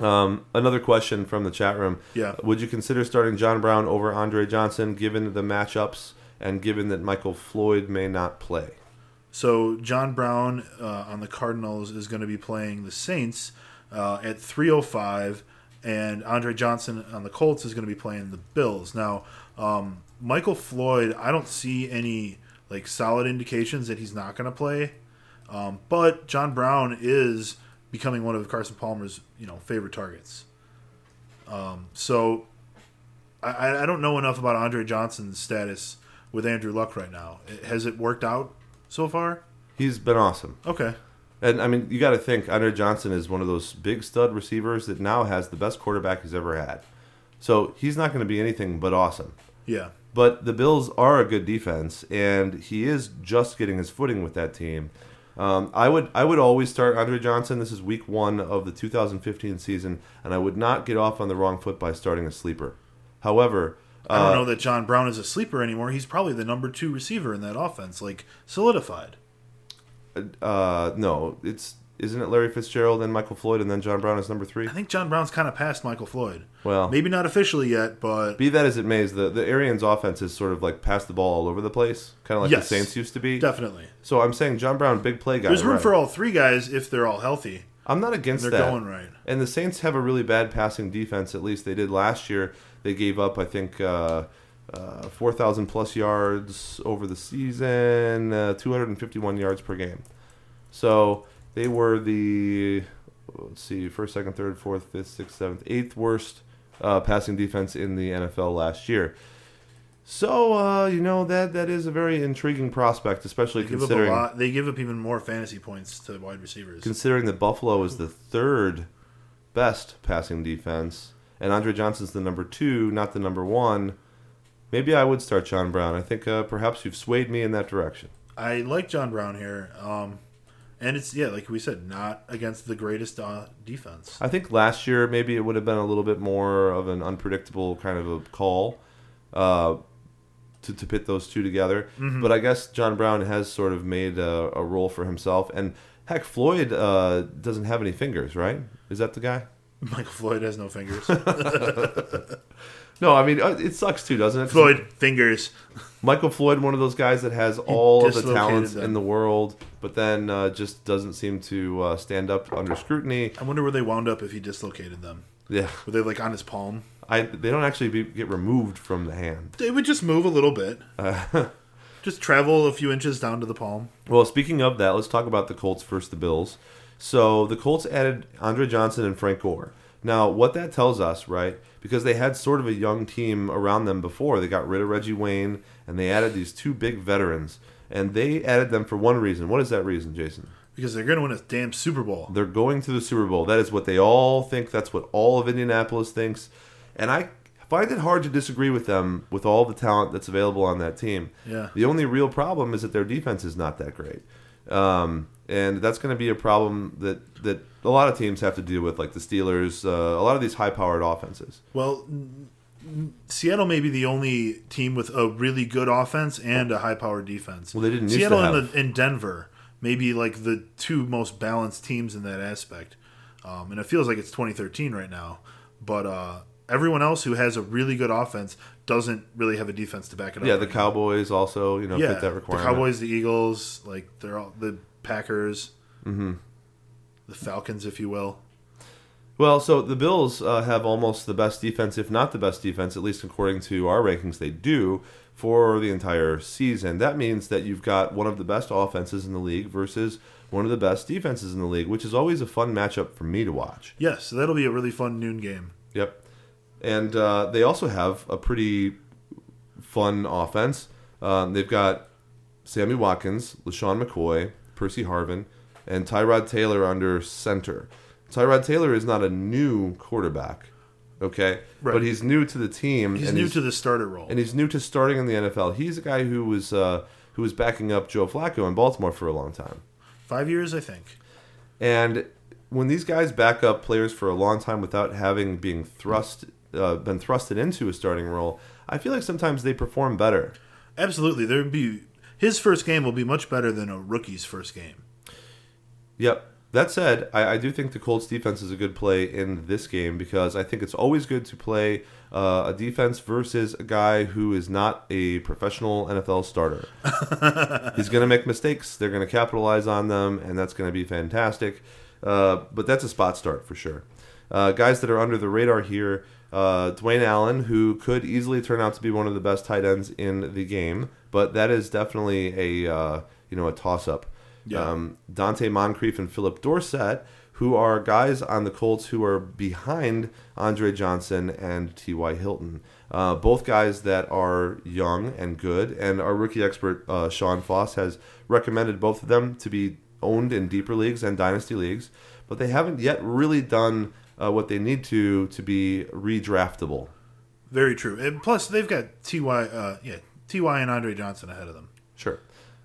Um, another question from the chat room. Yeah. Would you consider starting John Brown over Andre Johnson given the matchups and given that Michael Floyd may not play? So John Brown uh, on the Cardinals is going to be playing the Saints uh, at 3:05, and Andre Johnson on the Colts is going to be playing the Bills. Now, um, Michael Floyd, I don't see any like solid indications that he's not going to play. Um, but John Brown is becoming one of Carson Palmer's you know favorite targets. Um, so I, I don't know enough about Andre Johnson's status with Andrew Luck right now. Has it worked out so far? He's been awesome. Okay. And I mean, you got to think Andre Johnson is one of those big stud receivers that now has the best quarterback he's ever had. So he's not going to be anything but awesome. Yeah. But the Bills are a good defense, and he is just getting his footing with that team. Um, I would I would always start Andre Johnson. This is week one of the 2015 season, and I would not get off on the wrong foot by starting a sleeper. However, I don't uh, know that John Brown is a sleeper anymore. He's probably the number two receiver in that offense, like solidified. Uh, no, it's isn't it Larry Fitzgerald and Michael Floyd, and then John Brown is number three. I think John Brown's kind of past Michael Floyd. Well, Maybe not officially yet, but Be that as it may, the the Arians offense is sort of like pass the ball all over the place, kind of like Yes. the Saints used to be. definitely. So I'm saying John Brown, big play guy. There's room right. for all three guys if they're all healthy. I'm not against They're that. going right. And the Saints have a really bad passing defense. At least they did last year. They gave up, I think, uh, uh, 4,000 plus yards over the season, uh, 251 yards per game. So they were the let's see, first, second, third, fourth, fifth, sixth, seventh, eighth worst uh, passing defense in the NFL last year. So uh, you know that that is a very intriguing prospect, especially They give up a considering lot. They give up even more fantasy points to wide receivers. considering that Buffalo is the third best passing defense, and Andre Johnson's the number two, not the number one. Maybe I would start John Brown. I think uh, perhaps you've swayed me in that direction. I like John Brown here, um, and it's yeah, like we said, not against the greatest uh, defense. I think last year maybe it would have been a little bit more of an unpredictable kind of a call uh, to, to pit those two together. But I guess John Brown has sort of made a, a role for himself. And heck, Floyd uh, doesn't have any fingers, right? Is that the guy? <laughs> Michael Floyd has no fingers. <laughs> <laughs> No, I mean, uh, it sucks too, doesn't it? Floyd fingers. Michael Floyd, one of those guys that has all of the talents them. in the world, but then uh, just doesn't seem to uh, stand up under scrutiny. I wonder where they wound up if he dislocated them. Yeah, Were they like on his palm? I they don't actually be, get removed from the hand. They would just move a little bit. Uh, <laughs> Just travel a few inches down to the palm. well, speaking of that, let's talk about the Colts first. The Bills. So the Colts added Andre Johnson and Frank Gore. Now, what that tells us, right? Because they had sort of a young team around them before. They got rid of Reggie Wayne, and they added these two big veterans. And they added them for one reason. What is that reason, Jason? Because they're going to win a damn Super Bowl. They're going to the Super Bowl. That is what they all think. That's what all of Indianapolis thinks. And I find it hard to disagree with them with all the talent that's available on that team. Yeah. The only real problem is that their defense is not that great. Um, and that's going to be a problem that, that a lot of teams have to deal with, like the Steelers, uh, a lot of these high powered offenses. Well, Seattle may be the only team with a really good offense and a high-powered defense. Well, they didn't Seattle and, the, and Denver may be like the two most balanced teams in that aspect. Um, and it feels like it's 2013 right now. But uh, everyone else who has a really good offense doesn't really have a defense to back it up. Yeah, the. Cowboys also, you know, yeah, fit that the requirement. Cowboys, the Eagles, like they're all the Packers, mm-hmm. the Falcons, if you will. Well, so the Bills uh, have almost the best defense, if not the best defense, at least according to our rankings, they do for the entire season. That means that you've got one of the best offenses in the league versus one of the best defenses in the league, which is always a fun matchup for me to watch. Yes, so that'll be a really fun noon game. Yep. And uh, they also have a pretty fun offense. Um, they've got Sammy Watkins, LeSean McCoy, Percy Harvin, and Tyrod Taylor under center. Tyrod Taylor is not a new quarterback, okay? Right. But he's new to the team. He's new to the starter role. and he's new to starting in the NFL. He's a guy who was uh, who was backing up Joe Flacco in Baltimore for a long time. Five years, I think. And when these guys back up players for a long time without having being thrust uh, been thrusted into a starting role, I feel like sometimes they perform better. Absolutely, there'd be his first game will be much better than a rookie's first game. Yep. That said, I, I do think the Colts defense is a good play in this game because I think it's always good to play uh, a defense versus a guy who is not a professional NFL starter. <laughs> He's going to make mistakes. They're going to capitalize on them, and that's going to be fantastic. Uh, but that's a spot start for sure. Uh, guys that are under the radar here Uh, Dwayne Allen, who could easily turn out to be one of the best tight ends in the game, but that is definitely a uh, you know a toss up. Yeah. Um, Donte Moncrief and Phillip Dorsett, who are guys on the Colts who are behind Andre Johnson and T.Y. Hilton. Uh, both guys that are young and good, and our rookie expert uh, Sean Foss has recommended both of them to be owned in deeper leagues and dynasty leagues, but they haven't yet really done uh, what they need to to be redraftable. Very true. And plus, they've got Ty, uh, yeah, Ty and Andre Johnson ahead of them. Sure.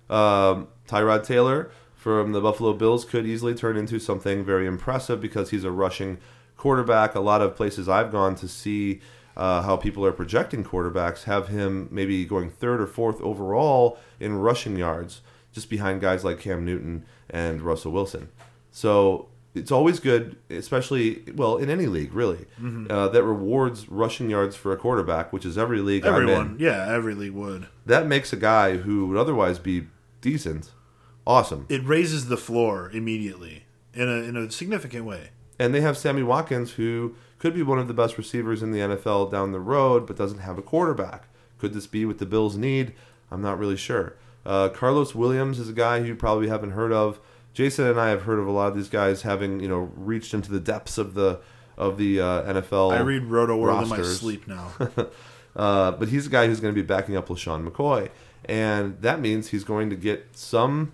Um, Tyrod Taylor from the Buffalo Bills could easily turn into something very impressive because he's a rushing quarterback. A lot of places I've gone to see uh, how people are projecting quarterbacks have him maybe going third or fourth overall in rushing yards, just behind guys like Cam Newton and Russell Wilson. So it's always good, especially well in any league really, uh, that rewards rushing yards for a quarterback, which is every league I'm in Everyone, yeah, every league would. that makes a guy who would otherwise be decent awesome. It raises the floor immediately in a in a significant way. And they have Sammy Watkins, who could be one of the best receivers in the NFL down the road, but doesn't have a quarterback. Could this be what the Bills need? I'm not really sure. Uh, Carlos Williams is a guy who you probably haven't heard of. Jason and I have heard of a lot of these guys having, you know, reached into the depths of the of the uh, NFL. I read Rotoworld in my sleep now. <laughs> Uh, but he's a guy who's going to be backing up LeSean McCoy. And that means he's going to get some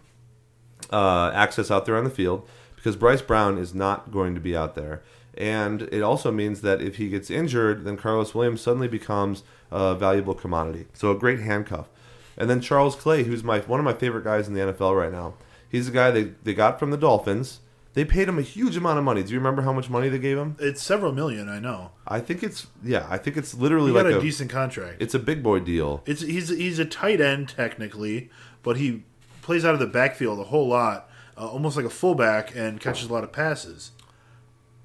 uh, access out there on the field because Bryce Brown is not going to be out there. And it also means that if he gets injured, then Carlos Williams suddenly becomes a valuable commodity. So a great handcuff. And then Charles Clay, who's my one of my favorite guys in the NFL right now. He's a guy they, they got from the Dolphins. They paid him a huge amount of money. Do you remember how much money they gave him? it's several million, I know. I think it's yeah, I think it's literally He like a, a, decent contract. it's a big boy deal. It's he's he's a tight end technically, but he plays out of the backfield a whole lot, uh, almost like a fullback, and catches a lot of passes.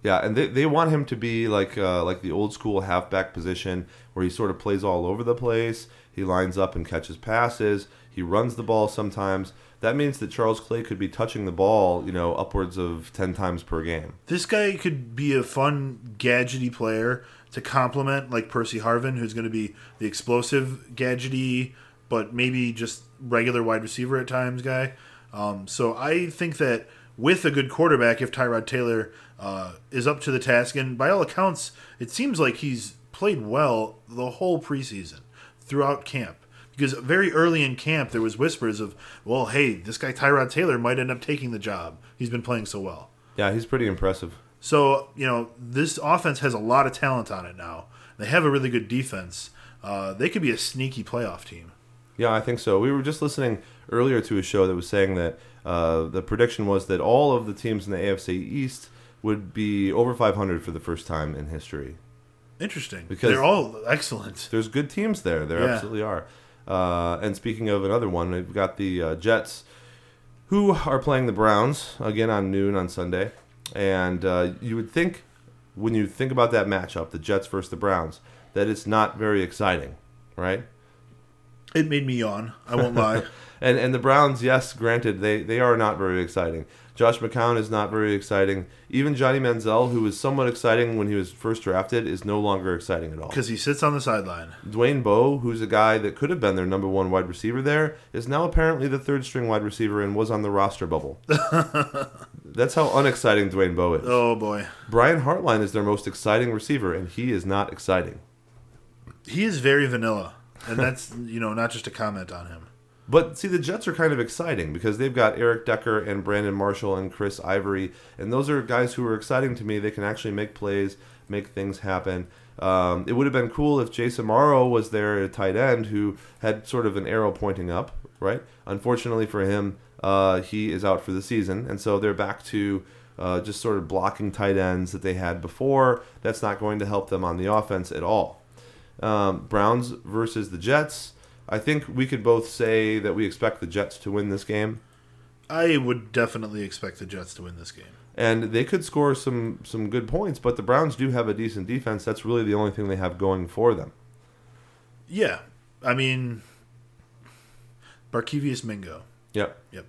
Yeah, and they, they want him to be like uh, like the old school halfback position where he sort of plays all over the place. He lines up and catches passes. He runs the ball sometimes. That means that Charles Clay could be touching the ball, you know, upwards of ten times per game. This guy could be a fun gadgety player to complement like Percy Harvin, who's going to be the explosive gadgety, but maybe just regular wide receiver at times guy. Um, so I think that with a good quarterback, if Tyrod Taylor uh, is up to the task, and by all accounts, it seems like he's played well the whole preseason throughout camp. Because very early in camp, there was whispers of, "Well, hey, this guy Tyrod Taylor might end up taking the job. He's been playing so well." Yeah, he's pretty impressive. So you know this offense has a lot of talent on it now. They have a really good defense. Uh, they could be a sneaky playoff team. Yeah, I think so. We were just listening earlier to a show that was saying that uh, the prediction was that all of the teams in the AFC East would be over 500 for the first time in history. Interesting Because- they're all excellent. There's good teams there. There Yeah. absolutely are. Uh, and speaking of another one, we've got the uh, Jets, who are playing the Browns again on noon on Sunday. And uh, you would think, when you think about that matchup, the Jets versus the Browns, that it's not very exciting, right? It made me yawn. I won't lie. <laughs> And and the Browns, yes, granted, they, they are not very exciting. Josh McCown is not very exciting. Even Johnny Manziel, who was somewhat exciting when he was first drafted, is no longer exciting at all. Because he sits on the sideline. Dwayne Bowe, who's a guy that could have been their number one wide receiver there, is now apparently the third string wide receiver and was on the roster bubble. <laughs> That's how unexciting Dwayne Bowe is. Oh boy, Brian Hartline is their most exciting receiver, and he is not exciting. he is very vanilla, and that's you know not just a comment on him. But see, the Jets are kind of exciting because they've got Eric Decker and Brandon Marshall and Chris Ivory, and those are guys who are exciting to me. They can actually make plays, make things happen. Um, it would have been cool if Jace Amaro was there at tight end, who had sort of an arrow pointing up, right? Unfortunately for him, uh, he is out for the season, and so they're back to uh, just sort of blocking tight ends that they had before. That's not going to help them on the offense at all. Um, Browns versus the Jets. I think we could both say that we expect the Jets to win this game, I would definitely expect the Jets to win this game. and they could score some some good points. But the Browns do have a decent defense. That's really the only thing they have going for them. Yeah, I mean, Barkevious Mingo. Yep. Yep.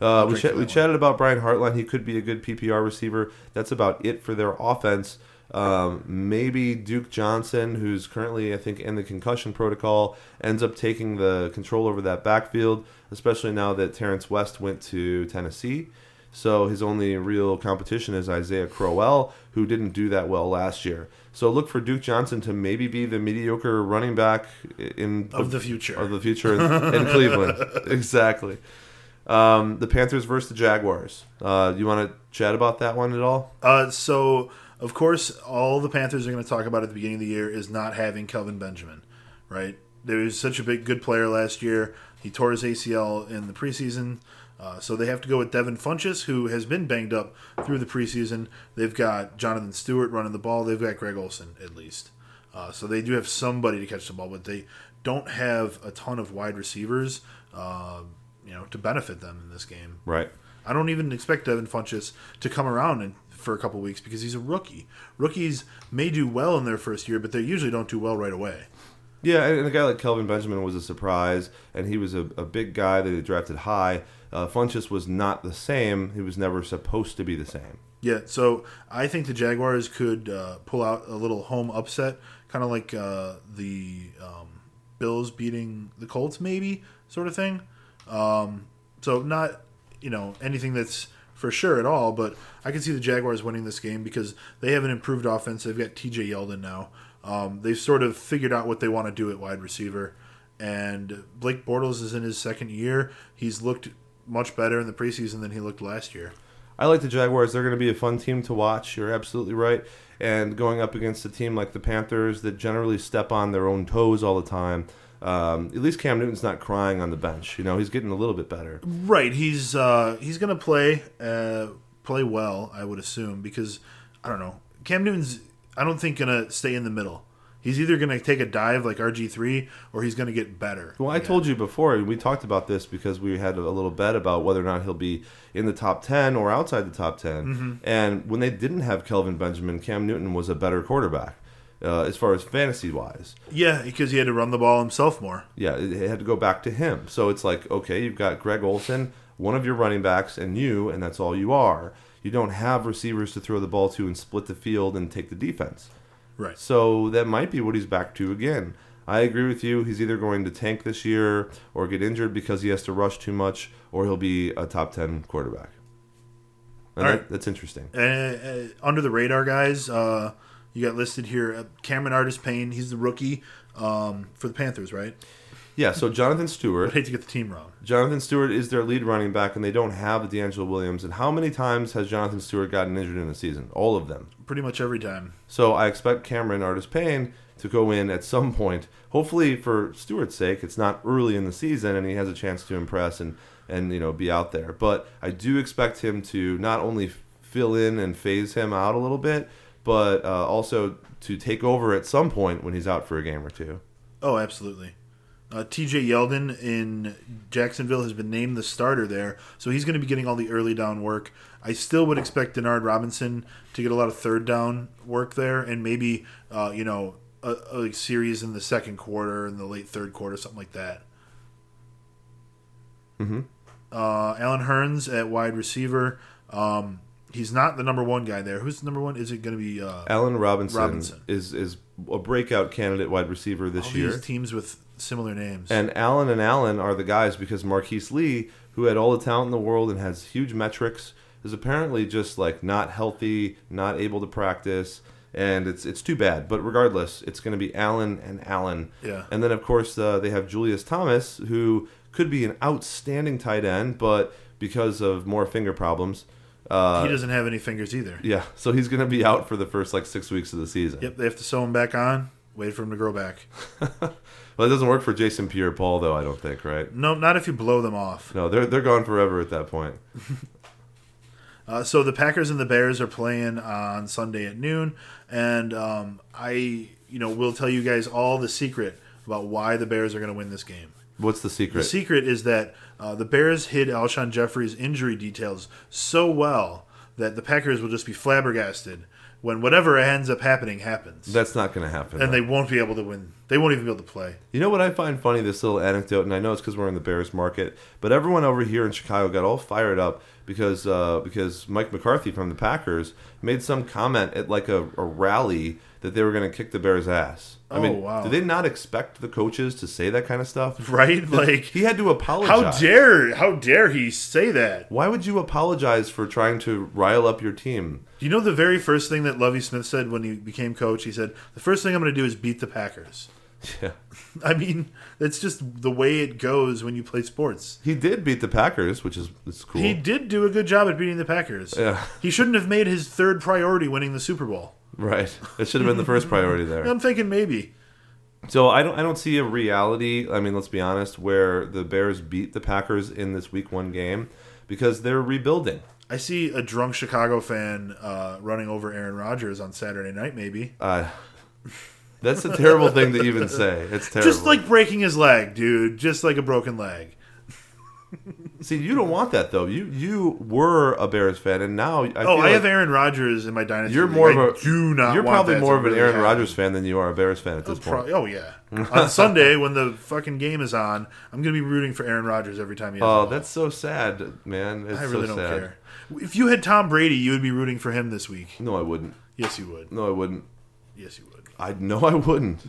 Uh, we, ch- we chatted about Brian Hartline. He could be a good PPR receiver. That's about it for their offense. Um, maybe Duke Johnson, who's currently, I think, in the concussion protocol, ends up taking the control over that backfield, especially now that Terrance West went to Tennessee. So his only real competition is Isaiah Crowell, who didn't do that well last year. So look for Duke Johnson to maybe be the mediocre running back in of the future. of the future in, in <laughs> Cleveland. Exactly. Um, the Panthers versus the Jaguars. Uh, you want to chat about that one at all? Uh, so, of course, all the Panthers are going to talk about at the beginning of the year is not having Kelvin Benjamin, right? There was such a big good player last year. He tore his ACL in the preseason. Uh, so they have to go with Devin Funchess, who has been banged up through the preseason. They've got Jonathan Stewart running the ball. They've got Greg Olsen at least. Uh, so they do have somebody to catch the ball, but they don't have a ton of wide receivers, uh, you know, to benefit them in this game. Right. I don't even expect Devin Funchess to come around in, for a couple weeks because he's a rookie. Rookies may do well in their first year, but they usually don't do well right away. Yeah, and a guy like Kelvin Benjamin was a surprise, and he was a, a big guy that they drafted high. Uh, Funchess was not the same. He was never supposed to be the same. Yeah, so I think the Jaguars could uh, pull out a little home upset, kind of like uh, the um, Bills beating the Colts, maybe sort of thing. Um, so not you know anything that's for sure at all, but I can see the Jaguars winning this game because they have an improved offense. They've got T.J. Yeldon now. Um, they've sort of figured out what they want to do at wide receiver, and Blake Bortles is in his second year. He's looked much better in the preseason than he looked last year. I like the Jaguars. They're going to be a fun team to watch. You're absolutely right. And going up against a team like the Panthers that generally step on their own toes all the time, um, at least Cam Newton's not crying on the bench. You know, he's getting a little bit better. Right. He's uh, he's going to play uh, play well, I would assume, because I don't know. Cam Newton's I don't think going to stay in the middle. He's either going to take a dive like RG three, or he's going to get better. Well, I Yeah. told you before, and we talked about this because we had a little bet about whether or not he'll be in the top 10 or outside the top 10. Mm-hmm. And when they didn't have Kelvin Benjamin, Cam Newton was a better quarterback uh, as far as fantasy wise. Yeah, because he had to run the ball himself more. Yeah, it it had to go back to him. So it's like, okay, you've got Greg Olsen, one of your running backs, and you, and that's all you are. You don't have receivers to throw the ball to and split the field and take the defense. Right. So that might be what he's back to again. I agree with you. He's either going to tank this year or get injured because he has to rush too much, or he'll be a top 10 quarterback. And All that- that's interesting. Uh, uh, under the radar guys, uh, you got listed here uh, Cameron Artis Payne. He's the rookie um, for the Panthers, right? Yeah, so Jonathan Stewart. I'd hate to get the team wrong. Jonathan Stewart is their lead running back, and they don't have DeAngelo Williams. And how many times has Jonathan Stewart gotten injured in a season? All of them. Pretty much every time. So I expect Cameron Artis Payne to go in at some point. Hopefully, for Stewart's sake, it's not early in the season and he has a chance to impress and and you know be out there. But I do expect him to not only fill in and phase him out a little bit, but uh, also to take over at some point when he's out for a game or two. Oh, absolutely. Uh, TJ Yeldon in Jacksonville has been named the starter there, so he's going to be getting all the early down work. I still would expect Denard Robinson to get a lot of third down work there, and maybe uh, you know a, a series in the second quarter and the late third quarter, something like that. Mm-hmm. Uh, Allen Hurns at wide receiver. Um, he's not the number one guy there. Who's the number one? Is it going to be uh, Allen Robinson, Robinson. is is a breakout candidate wide receiver this all year. these teams with similar names? And Allen and Allen are the guys because Marquise Lee, who had all the talent in the world and has huge metrics, is apparently just like not healthy, not able to practice, and it's it's too bad. But regardless, it's going to be Allen and Allen. Yeah. And then of course uh, they have Julius Thomas, who could be an outstanding tight end, but because of more finger problems, uh, he doesn't have any fingers either. yeah, so he's going to be out for the first like six weeks of the season. Yep, they have to sew him back on. Wait for him to grow back. <laughs> Well, it doesn't work for Jason Pierre-Paul though. I don't think, right? No, not if you blow them off. No, they're they're gone forever at that point. <laughs> Uh, so the Packers and the Bears are playing on Sunday at noon, and um, I, you know, will tell you guys all the secret about why the Bears are going to win this game. What's the secret? The secret is that uh, the Bears hid Alshon Jeffery's injury details so well that the Packers will just be flabbergasted when whatever ends up happening happens, That's not going to happen. and they won't be able to win. They won't even be able to play. You know what I find funny? This little anecdote, and I know it's because we're in the Bears market, but everyone over here in Chicago got all fired up because uh, because Mike McCarthy from the Packers made some comment at like a, a rally that they were going to kick the Bears' ass. I Oh, mean, wow. do they not expect the coaches to say that kind of stuff? <laughs> Right? Like He had to apologize. how dare how dare he say that? Why would you apologize for trying to rile up your team? Do you know the very first thing that Lovie Smith said when he became coach? He said, "The first thing I'm going to do is beat the Packers." <laughs> Yeah. I mean, that's just the way it goes when you play sports. He did beat the Packers, which is it's cool. He did do a good job at beating the Packers. Yeah. He shouldn't have made his third priority winning the Super Bowl. Right. It should have been the first priority there. <laughs> I'm thinking maybe. So I don't I don't see a reality. I mean, let's be honest, where the Bears beat the Packers in this Week One game because they're rebuilding. I see a drunk Chicago fan uh, running over Aaron Rodgers on Saturday night. Maybe Uh, <laughs> that's a terrible thing to even say. It's terrible. just like breaking his leg, dude. Just like a broken leg. see, you don't want that though. You you were a Bears fan, and now I Oh, I like have Aaron Rodgers in my dynasty. You're more I of a do not. You're probably more of an Aaron. Rodgers fan than you are a Bears fan at this oh, Pro- point. oh yeah. on Sunday when the fucking game is on, I'm gonna be rooting for Aaron Rodgers every time he. Has Oh, that's so sad, man. It's I really so don't sad. care. If you had Tom Brady, you would be rooting for him this week. No, I wouldn't. Yes, you would. No, I wouldn't. Yes, you would. I <laughs> no, I wouldn't.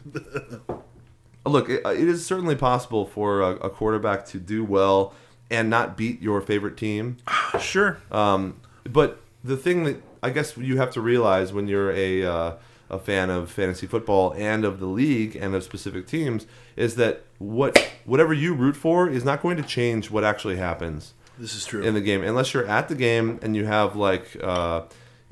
Look, it, it is certainly possible for a, a quarterback to do well and not beat your favorite team. <sighs> Sure. Um, but the thing that I guess you have to realize when you're a uh, a fan of fantasy football and of the league and of specific teams is that what whatever you root for is not going to change what actually happens This is true. in the game unless you're at the game and you have like uh,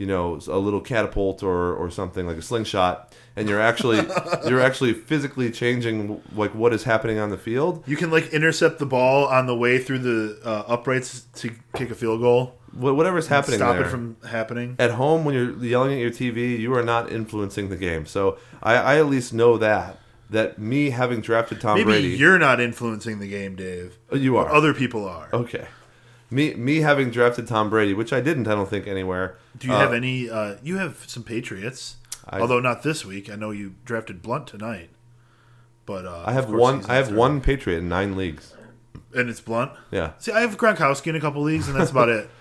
you know a little catapult or or something like a slingshot and you're actually <laughs> you're actually physically changing like what is happening on the field you can like intercept the ball on the way through the uh, uprights to kick a field goal. Wh- whatever's happening Stop there. it from happening. at home when you're yelling at your TV, you are not influencing the game. So I, I at least know that that me having drafted Tom Maybe Brady, you're not influencing the game, Dave. Oh, you are Other people are. okay. Me me having drafted Tom Brady, which I didn't, I don't think anywhere. Do you Uh, have any? Uh, you have some Patriots, I- although not this week. I know you drafted Blount tonight, but uh, I have one. I have in one Patriot in nine leagues. and it's Blount. Yeah. See, I have Gronkowski in a couple leagues, and that's about it. <laughs>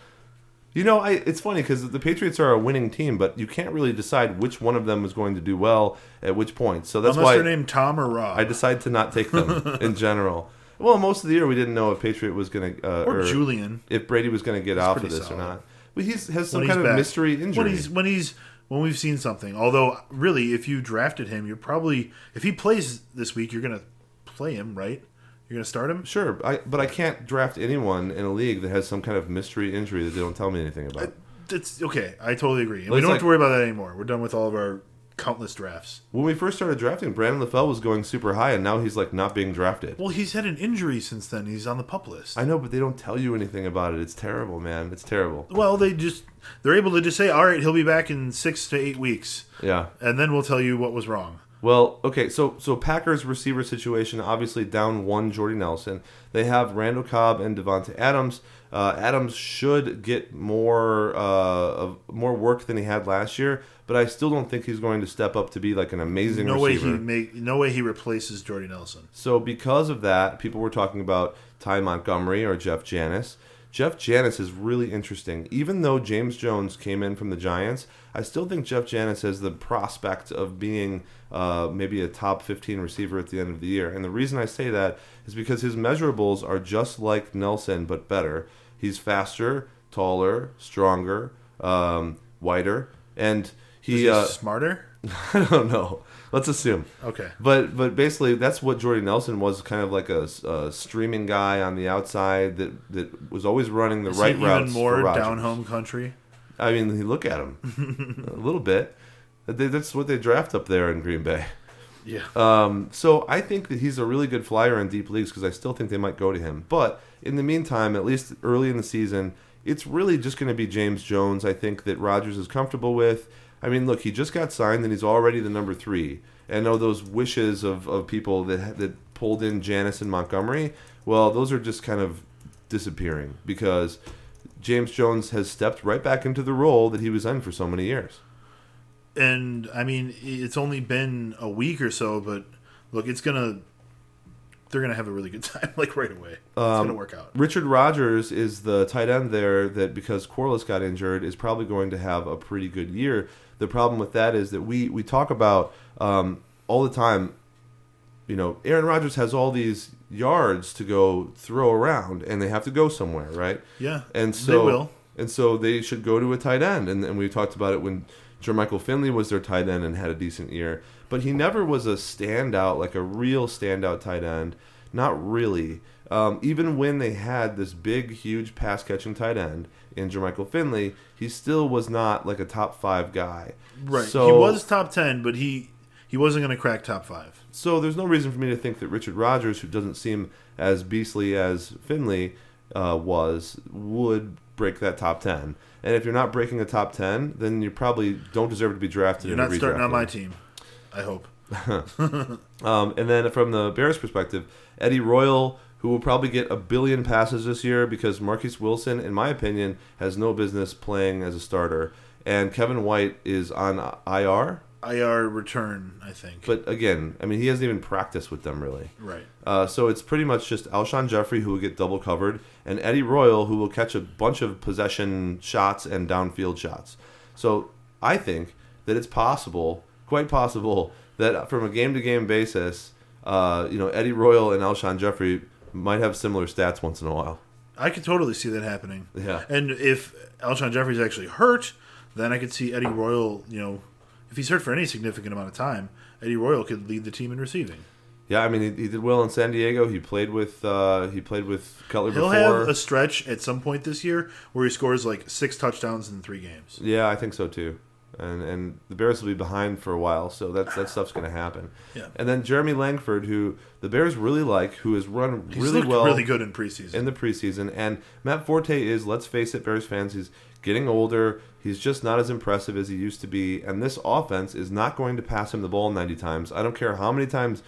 You know, I, it's funny because the Patriots are a winning team, but you can't really decide which one of them is going to do well at which point. So that's Unless why they're named Tom or Rob I decided to not take them <laughs> in general. Well, most of the year we didn't know if Patriot was going to uh, or Julian. if Brady was going to get out of pretty this or not. But he's has some when kind of back. mystery injury. When he's when he's when we've seen something. Although, really, if you drafted him, you're probably if he plays this week, you're gonna play him, right? You're gonna start him. Sure, I, but I can't draft anyone in a league that has some kind of mystery injury that they don't tell me anything about. It's okay. I totally agree. And we don't like- have to worry about that anymore. We're done with all of our countless drafts. When we first started drafting, Brandon LaFell was going super high, and now he's like not being drafted. Well, he's had an injury since then. He's on the pup list. I know, but they don't tell you anything about it. It's terrible, man. It's terrible. well, they just they're able to just say, "All right, he'll be back in six to eight weeks," Yeah. and then we'll tell you what was wrong. Well, okay, so so Packers receiver situation obviously down one Jordy Nelson. They have Randall Cobb and Davante Adams. Uh, Adams should get more uh, of more work than he had last year, but I still don't think he's going to step up to be like an amazing No way receiver. he make no way he replaces Jordy Nelson. So because of that, people were talking about Ty Montgomery or Jeff Janis. Jeff Janis is really interesting. Even though James Jones came in from the Giants, I still think Jeff Janis has the prospect of being uh, maybe a top 15 receiver at the end of the year. And the reason I say that is because his measurables are just like Nelson, but better. He's faster, taller, stronger, um, wider, and he. Uh, smarter? <laughs> I don't know. Let's assume. Okay. But but basically, that's what Jordy Nelson was kind of like a, a streaming guy on the outside that, that was always running the Is right he routes. even more down home country. I mean, look at him <laughs> a little bit. They- That's what they draft up there in Green Bay. Yeah. Um, so I think that he's a really good flyer in deep leagues because I still think they might go to him. But in the meantime, at least early in the season, it's really just going to be James Jones. I think that Rodgers is comfortable with. I mean, look, he just got signed and he's already the number three. And know those wishes of, of people that that pulled in Janis and Montgomery. Well, those are just kind of disappearing because James Jones has stepped right back into the role that he was in for so many years. and I mean, it's only been a week or so, but look, it's gonna they're gonna have a really good <laughs> time like right away. It's Um, gonna work out. Richard Rogers is the tight end there that because Quarless got injured is probably going to have a pretty good year. The problem with that is that we we talk about um, all the time. You know, Aaron Rodgers has all these yards to go throw around, and they have to go somewhere, right? Yeah, And they so will. and so they should go to a tight end. And, and we talked about it when Jermichael Finley was their tight end and had a decent year. But he never was a standout, like a real standout tight end. Not really. Um, even when they had this big, huge pass catching tight end in Jermichael Finley, he still was not like a top five guy. Right. So, he was top ten, but he he wasn't gonna crack top five. So there's no reason for me to think that Richard Rogers, who doesn't seem as beastly as Finley uh, was, would break that top ten. And if you're not breaking a top ten, then you probably don't deserve to be drafted. You're not starting on my team. I hope. <laughs> Um, and then from the Bears' perspective, Eddie Royal, who will probably get a billion passes this year because Marquess Wilson, in my opinion, has no business playing as a starter, and Kevin White is on IR. IR return, I think. But again, I mean, he hasn't even practiced with them really. right. Uh, so it's pretty much just Alshon Jeffery who will get double covered, and Eddie Royal who will catch a bunch of possession shots and downfield shots. So I think that it's possible, quite possible, that from a game to game basis, uh, you know, Eddie Royal and Alshon Jeffery might have similar stats once in a while. I could totally see that happening. Yeah. And if Alshon Jeffery's actually hurt, then I could see Eddie Royal, you know, if he's hurt for any significant amount of time, Eddie Royal could lead the team in receiving. Yeah, I mean, he, he did well in San Diego. He played with uh, he played with Cutler He'll before. have a stretch at some point this year where he scores like six touchdowns in three games. Yeah, I think so too. And and the Bears will be behind for a while, so that's that stuff's going to happen. Yeah. And then Jeremy Langford, who the Bears really like, who has run He's really well really good in preseason. in the preseason. And Matt Forte is, let's face it, Bears fans, he's getting older. He's just not as impressive as he used to be. And this offense is not going to pass him the ball 90 times. I don't care how many times,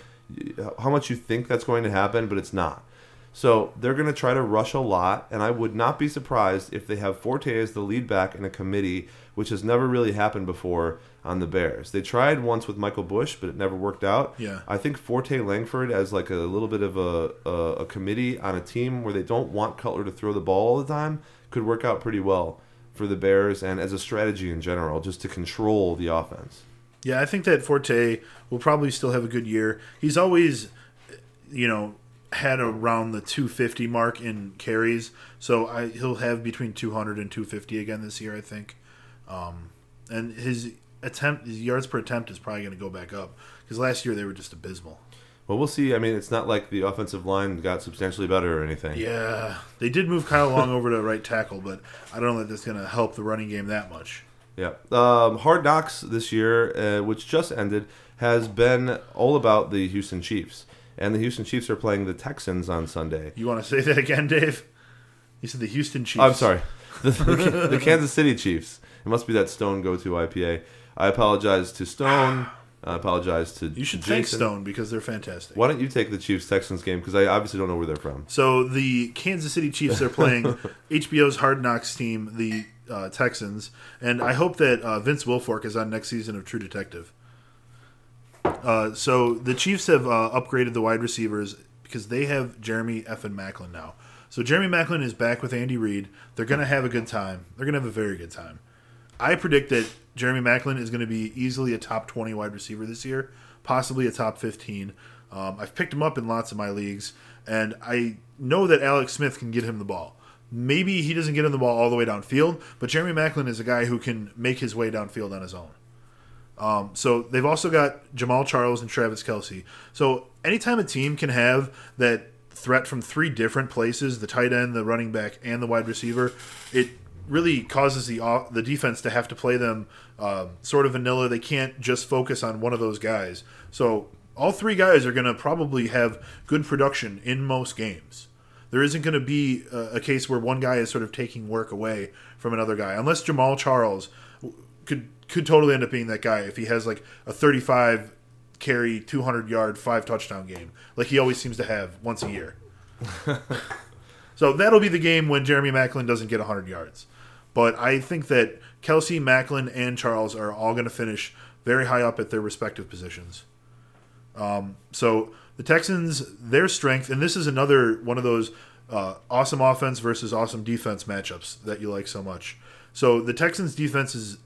how much you think that's going to happen, but it's not. So they're going to try to rush a lot, and I would not be surprised if they have Forte as the lead back in a committee, which has never really happened before on the Bears. They tried once with Michael Bush, but it never worked out. Yeah. I think Forte Langford as like a little bit of a, a, a committee on a team where they don't want Cutler to throw the ball all the time could work out pretty well for the Bears and as a strategy in general, just to control the offense. Yeah, I think that Forte will probably still have a good year. He's always, you know, had around the 250 mark in carries, so I, he'll have between 200 and 250 again this year, I think. Um, and his attempt, his yards per attempt is probably going to go back up because last year they were just abysmal. Well, we'll see. I mean, it's not like the offensive line got substantially better or anything. Yeah, they did move Kyle Long over to right tackle, but I don't know that that's going to help the running game that much. Yeah. Um, Hard Knocks this year, uh, which just ended, has been all about the Houston Chiefs. And the Houston Chiefs are playing the Texans on Sunday. You want to say that again, Dave? You said the Houston Chiefs. I'm sorry. The, the, <laughs> the Kansas City Chiefs. It must be that Stone Go To IPA. I apologize to Stone. <sighs> I apologize to You should Jason. thank Stone because they're fantastic. Why don't you take the Chiefs Texans game? Because I obviously don't know where they're from. So the Kansas City Chiefs are playing <laughs> HBO's Hard Knocks team, the uh, Texans, and I hope that uh, Vince Wilfork is on next season of True Detective. Uh, so the Chiefs have uh, upgraded the wide receivers because they have Jeremy F. and Maclin now. So Jeremy Maclin is back with Andy Reid. They're going to have a good time. They're going to have a very good time. I predict that Jeremy Maclin is going to be easily a top 20 wide receiver this year, possibly a top 15. Um, I've picked him up in lots of my leagues, and I know that Alex Smith can get him the ball. Maybe he doesn't get him the ball all the way downfield, but Jeremy Maclin is a guy who can make his way downfield on his own. Um, so they've also got Jamaal Charles and Travis Kelce. So anytime a team can have that threat from three different places the tight end, the running back, and the wide receiver it really causes the off- the defense to have to play them um, sort of vanilla. They can't just focus on one of those guys. So all three guys are going to probably have good production in most games. There isn't going to be a, a case where one guy is sort of taking work away from another guy, unless Jamaal Charles could could totally end up being that guy if he has like a 35 carry, 200 yard, five touchdown game, like he always seems to have once a year. <laughs> so that'll be the game when Jeremy Maclin doesn't get 100 yards. But I think that Kelce, Maclin, and Charles are all going to finish very high up at their respective positions. Um, so the Texans, their strength, and this is another one of those uh, awesome offense versus awesome defense matchups that you like so much. So the Texans' defense is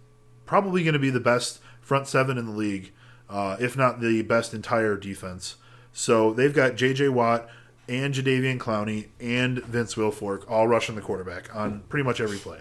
probably going to be the best front seven in the league, uh, if not the best entire defense. So they've got J.J. Watt and Jadeveon Clowney and Vince Wilfork all rushing the quarterback on pretty much every play.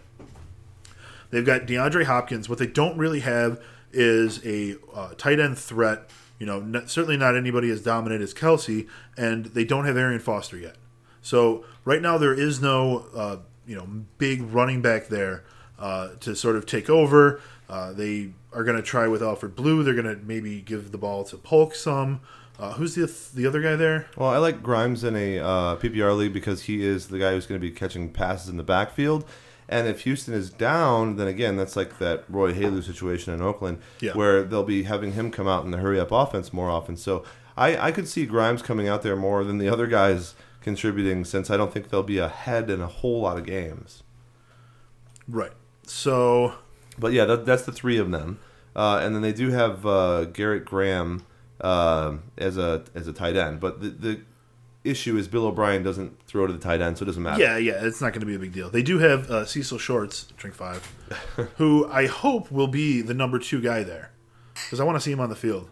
They've got DeAndre Hopkins. What they don't really have is a uh, tight end threat. You know, certainly not anybody as dominant as Kelce, and they don't have Arian Foster yet. So right now there is no uh, you know big running back there uh, to sort of take over. Uh, they are going to try with Alfred Blue. They're going to maybe give the ball to Polk some. Uh, who's the the other guy there? Well, I like Grimes in a uh, PPR league because he is the guy who's going to be catching passes in the backfield. And if Houston is down, then again, that's like that Roy Helu situation in Oakland, Yeah. where they'll be having him come out in the hurry up offense more often. So I, I could see Grimes coming out there more than the other guys contributing, since I don't think they'll be ahead in a whole lot of games. Right. So But yeah, that, that's the three of them, uh, and then they do have uh, Garrett Graham uh, as a as a tight end. But the, the issue is Bill O'Brien doesn't throw to the tight end, so it doesn't matter. yeah, yeah, it's not going to be a big deal. They do have uh, Cecil Shorts, drink five, <laughs> who I hope will be the number two guy there because I want to see him on the field.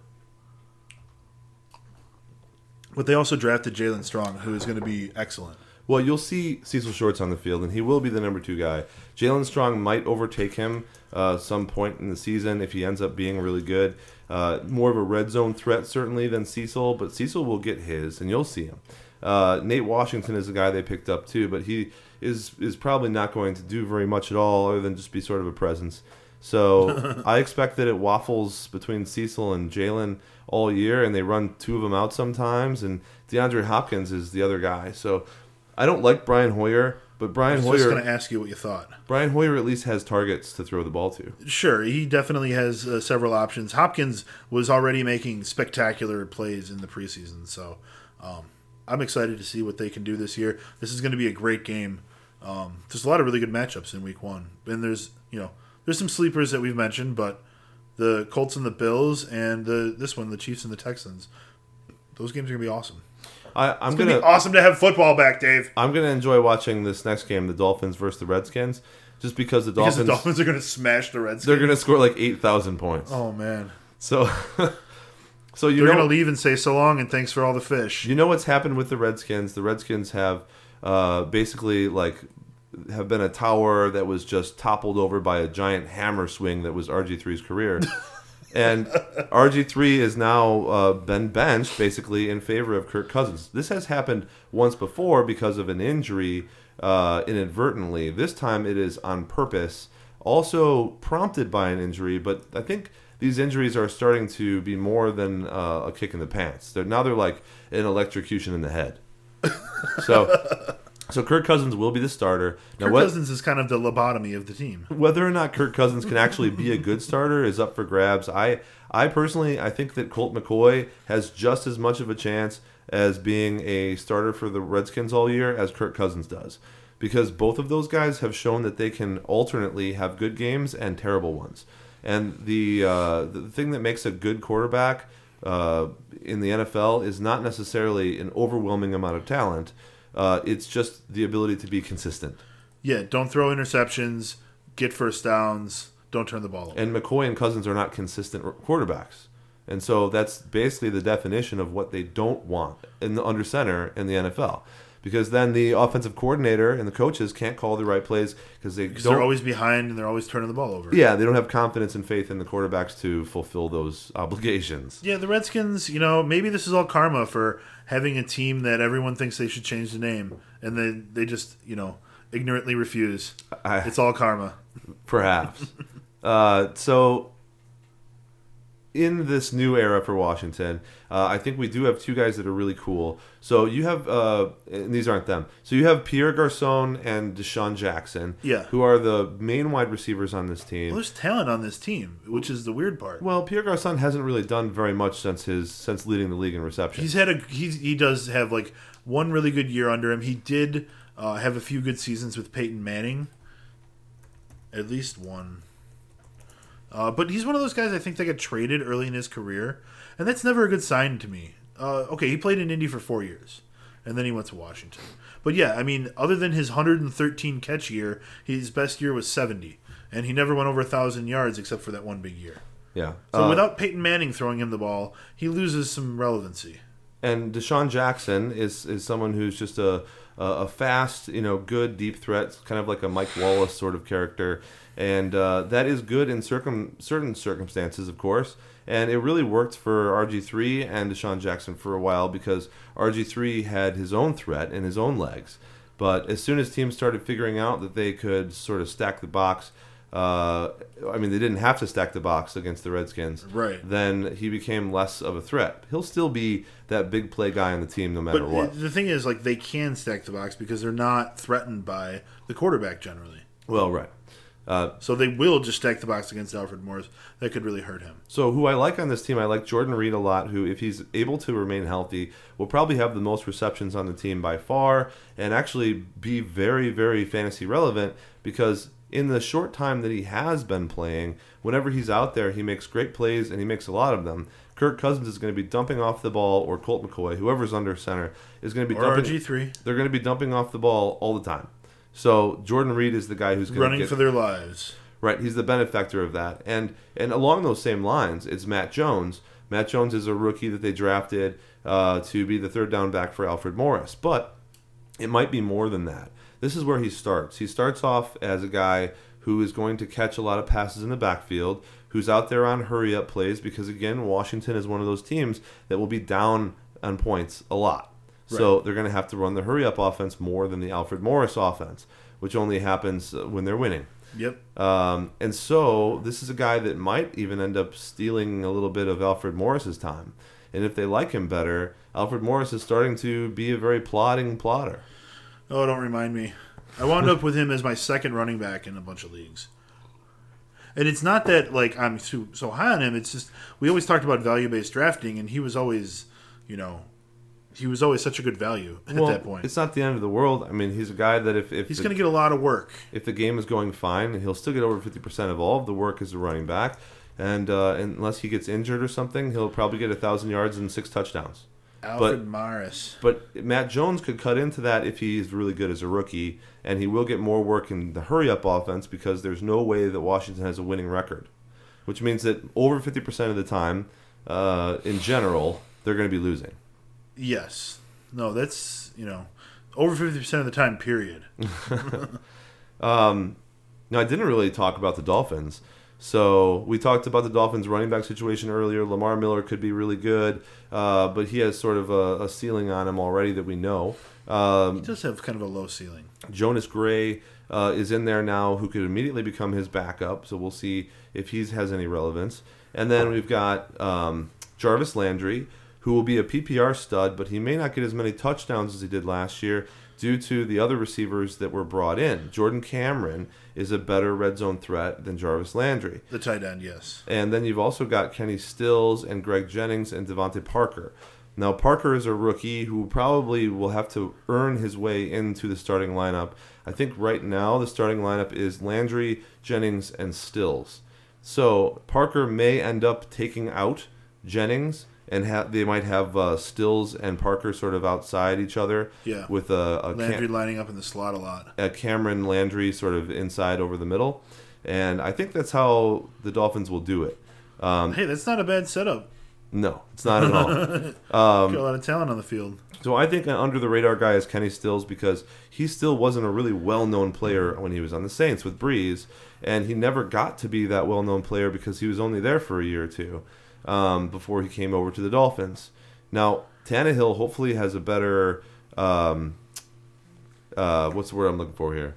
But they also drafted Jaelen Strong, who is going to be excellent. Well, you'll see Cecil Shorts on the field, and he will be the number two guy. Jaelen Strong might overtake him uh, some point in the season if he ends up being really good. Uh, more of a red zone threat, certainly, than Cecil, but Cecil will get his, and you'll see him. Uh, Nate Washington is a guy they picked up too, but he is is probably not going to do very much at all, other than just be sort of a presence. So <laughs> I expect that it waffles between Cecil and Jaelen all year, and they run two of them out sometimes. And DeAndre Hopkins is the other guy. So I don't like Brian Hoyer, but I Brian was just Hoyer, going to ask you what you thought. Brian Hoyer at least has targets to throw the ball to. Sure, he definitely has uh, several options. Hopkins was already making spectacular plays in the preseason, so um, I'm excited to see what they can do this year. This is going to be a great game. Um, there's a lot of really good matchups in Week One, and there's you know there's some sleepers that we've mentioned, but the Colts and the Bills, and the this one, the Chiefs and the Texans. Those games are gonna be awesome. I, I'm It's gonna gonna be awesome to have football back, Dave. I'm gonna enjoy watching this next game, the Dolphins versus the Redskins, just because the Because Dolphins the Dolphins are gonna smash the Redskins. they're gonna score like eight thousand points. oh man, So, <laughs> so you they're gonna leave and say so long and thanks for all the fish. You know what's happened with the Redskins? The Redskins have uh, basically like have been a tower that was just toppled over by a giant hammer swing that was RG3's career. <laughs> and RG3 has now uh, been benched basically in favor of Kirk Cousins. This has happened once before because of an injury uh, inadvertently. This time it is on purpose, also prompted by an injury, but I think these injuries are starting to be more than uh, a kick in the pants. They're, now they're like an electrocution in the head. So, so Kirk Cousins will be the starter. Now, Kirk what, Cousins is kind of the lobotomy of the team. whether or not Kirk Cousins can actually be a good starter is up for grabs. I, I personally, I think that Colt McCoy has just as much of a chance as being a starter for the Redskins all year as Kirk Cousins does, because both of those guys have shown that they can alternately have good games and terrible ones. And the uh, the thing that makes a good quarterback uh, in the NFL is not necessarily an overwhelming amount of talent. Uh, it's just the ability to be consistent. Yeah, don't throw interceptions, get first downs, don't turn the ball over. And McCoy and Cousins are not consistent quarterbacks. And so that's basically the definition of what they don't want in the under center in the NFL. Because then the offensive coordinator and the coaches can't call the right plays because they Because they're always behind and they're always turning the ball over. yeah, they don't have confidence and faith in the quarterbacks to fulfill those obligations. Yeah, the Redskins, you know, maybe this is all karma for having a team that everyone thinks they should change the name and then they just, you know, ignorantly refuse. I, It's all karma. Perhaps. <laughs> uh, so, in this new era for Washington, uh, I think we do have two guys that are really cool. So you have, uh, and these aren't them. So you have Pierre Garcon and DeSean Jackson, Yeah. who are the main wide receivers on this Well, team. there's talent on this team, which is the weird part. Well, Pierre Garcon hasn't really done very much since his since leading the league in reception. He's had a he's, he does have like one really good year under him. He did uh, have a few good seasons with Peyton Manning. At least one. Uh, but he's one of those guys I think that got traded early in his career, and that's never a good sign to me. Uh, okay, he played in Indy for four years, and then he went to Washington. But yeah, I mean, other than his 113 catch year, his best year was 70, and he never went over a thousand yards except for that one big year. Yeah. So Uh, without Peyton Manning throwing him the ball, he loses some relevancy. and DeSean Jackson is is someone who's just a a a fast, you know, good deep threat, kind of like a Mike Wallace sort of character, and uh, that is good in circum certain circumstances, of course. And it really worked for RG3 and DeSean Jackson for a while because RG3 had his own threat and his own legs. But as soon as teams started figuring out that they could sort of stack the box, uh, I mean, they didn't have to stack the box against the Redskins Right. then he became less of a threat. He'll still be that big play guy on the team no matter But what. the thing is, like, they can stack the box because they're not threatened by the quarterback generally. Well, right. Uh, So they will just stack the box against Alfred Morris. That could really hurt him. so who I like on this team, I like Jordan Reed a lot. Who, if he's able to remain healthy, will probably have the most receptions on the team by far, and actually be very, very fantasy relevant because in the short time that he has been playing, whenever he's out there, he makes great plays and he makes a lot of them. Kirk Cousins is going to be dumping off the ball, or Colt McCoy, whoever's under center, is going to be Or dumping. RG3 they're going to be dumping off the ball all the time. So Jordan Reed is the guy who's going running get for their lives. right. He's the benefactor of that, and and along those same lines, it's Matt Jones. Matt Jones is a rookie that they drafted uh, to be the third down back for Alfred Morris, but it might be more than that. This is where he starts. He starts off as a guy who is going to catch a lot of passes in the backfield, who's out there on hurry up plays because again, Washington is one of those teams that will be down on points a lot. So they're going to have to run the hurry up offense more than the Alfred Morris offense, which only happens uh, when they're winning. Yep. Um, and so this is a guy that might even end up stealing a little bit of Alfred Morris's time. And if they like him better, Alfred Morris is starting to be a very plodding plotter. Oh, don't remind me. I wound up with him as my second running back in a bunch of leagues. And it's not that like I'm too, so high on him. It's just we always talked about value based drafting, and he was always, you know, he was always such a good value at well, that point. it's not the end of the world. I mean, he's a guy that if if He's going to get a lot of work. if the game is going fine, he'll still get over fifty percent of all of the work as a running back. And uh, unless he gets injured or something, he'll probably get a thousand yards and six touchdowns. Alfred Morris. But Matt Jones could cut into that if he's really good as a rookie, and he will get more work in the hurry up offense because there's no way that Washington has a winning record, which means that over 50% of the time, uh, in general, they're going to be losing. Yes. No, that's you know, over fifty percent of the time. Period. <laughs> Um, now, I didn't really talk about the Dolphins. So we talked about the Dolphins' running back situation earlier. Lamar Miller could be really good, uh, but he has sort of a, a ceiling on him already that we know. Um, He does have kind of a low ceiling. Jonas Gray uh, is in there now, who could immediately become his backup. So we'll see if he has any relevance. And then we've got um, Jarvis Landry, who will be a PPR stud, but he may not get as many touchdowns as he did last year due to the other receivers that were brought in. Jordan Cameron is a better red zone threat than Jarvis Landry. The tight end, yes. And then you've also got Kenny Stills and Greg Jennings and DeVante Parker. Now Parker is a rookie who probably will have to earn his way into the starting lineup. I think right now the starting lineup is Landry, Jennings, and Stills. So Parker may end up taking out Jennings, and ha- they might have uh, Stills and Parker sort of outside each other. Yeah. With a, a Cam- Landry lining up in the slot a lot. a Cameron Landry sort of inside over the middle, and I think that's how the Dolphins will do it. Um, Hey, that's not a bad setup. no, it's not at all. <laughs> Got a lot of talent on the field. So I think an under the radar guy is Kenny Stills because he still wasn't a really well known player when he was on the Saints with Brees, and he never got to be that well known player because he was only there for a year or two um, before he came over to the Dolphins. Now Tannehill hopefully has a better um, uh, what's the word I'm looking for here?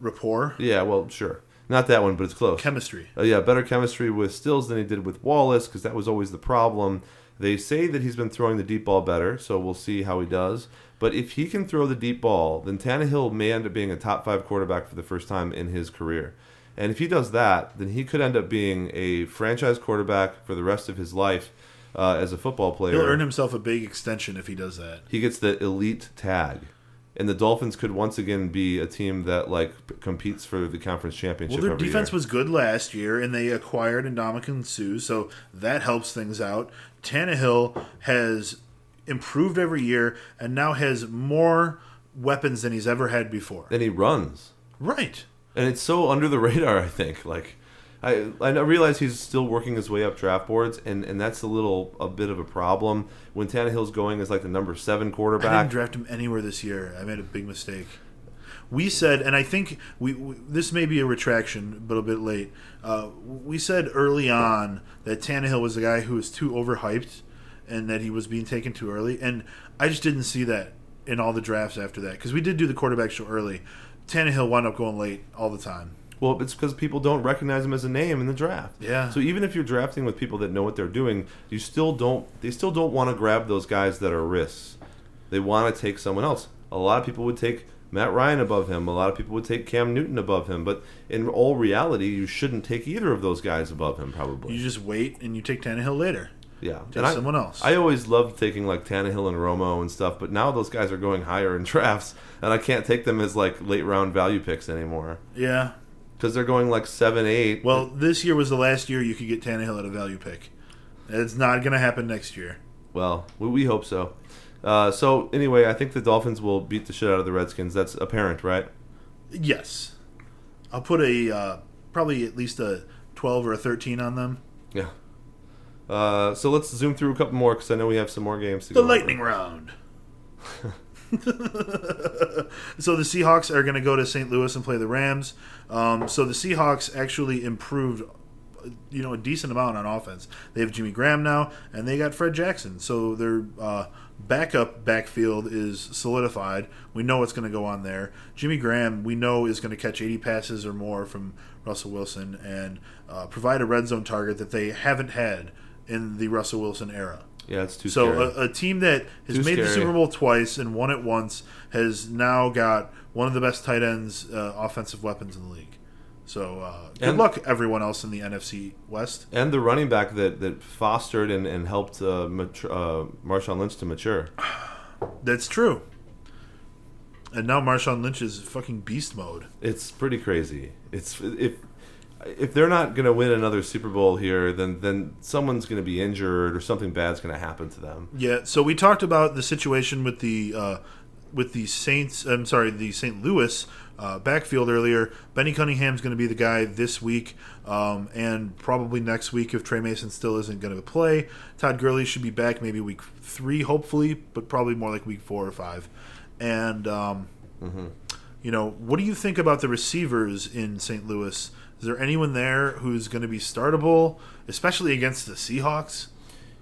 Rapport, Yeah, well, sure, not that one, but it's close. chemistry. Uh, yeah, better chemistry with Stills than he did with Wallace because that was always the problem. They say that he's been throwing the deep ball better, so we'll see how he does. But if he can throw the deep ball, then Tannehill may end up being a top five quarterback for the first time in his career. And if he does that, then he could end up being a franchise quarterback for the rest of his life uh, as a football player. He'll earn himself a big extension if he does that. he gets the elite tag. and the Dolphins could once again be a team that like p- competes for the conference championship. Well, their defense year. was good last year, and they acquired Ndamukong Suh, so that helps things out. Tannehill has improved every year, and now has more weapons than he's ever had before. and he runs, Right. And it's so under the <laughs> radar. I think like. I, I realize he's still working his way up draft boards, and, and that's a little a bit of a problem when Tannehill's going as like the number seven quarterback. I didn't draft him anywhere this year. I made a big mistake. We said, and I think we, we this may be a retraction, but a bit late. Uh, we said early on that Tannehill was the guy who was too overhyped, and that he was being taken too early. And I just didn't see that in all the drafts after that because we did do the quarterback show early. Tannehill wound up going late all the time. Well, it's because people don't recognize him as a name in the draft. Yeah. So even if you're drafting with people that know what they're doing, you still don't. They still don't want to grab those guys that are risks. They want to take someone else. A lot of people would take Matt Ryan above him. A lot of people would take Cam Newton above him. But in all reality, you shouldn't take either of those guys above him. Probably. You just wait and you take Tannehill later. Yeah. Take And I- someone else. I always loved taking like Tannehill and Romo and stuff, but now those guys are going higher in <laughs> drafts, and I can't take them as like late round value picks anymore yeah. because they're going like seven, eight. Well, this year was the last year you could get Tannehill at a value pick. It's not going to happen next year. Well, we, we hope so. Uh, so anyway, I think the Dolphins will beat the shit out of the Redskins. That's apparent, right? Yes, I'll put a uh, probably at least a twelve or a thirteen on them. Yeah. Uh, so let's zoom through a couple more because I know we have some more games to The go. over. lightning round. <laughs> so the Seahawks are going to go to St. Louis and play the Rams. Um, so the Seahawks actually improved, you know, a decent amount on offense. They have Jimmy Graham now, and they got Fred Jackson. So their uh, backup backfield is solidified. We know what's going to go on there. Jimmy Graham, we know, is going to catch 80 passes or more from Russell Wilson and uh, provide a red zone target that they haven't had in the Russell Wilson era. Yeah, it's too So scary. a, a team that has Too made the. Super Bowl twice and won it once has now got one of the best tight ends, uh, offensive weapons in the league. So uh, good And- luck everyone else in the NFC West. and the running back that, that fostered and, and helped uh, mature, uh, Marshawn Lynch to mature. <sighs> That's true. And now Marshawn Lynch is fucking beast mode. It's pretty crazy. It's if if they're not going to win another Super Bowl here, then then someone's going to be injured or something bad's going to happen to them. Yeah. So we talked about the situation with the uh, with the Saints. I'm sorry, the St. Louis uh, backfield earlier. Benny Cunningham's going to be the guy this week, um, and probably next week if Tre Mason still isn't going to play. Todd Gurley should be back maybe week three, hopefully, but probably more like week four or five. And um, you know, what do you think about the receivers in St. Louis? Is there anyone there who's going to be startable, especially against the Seahawks?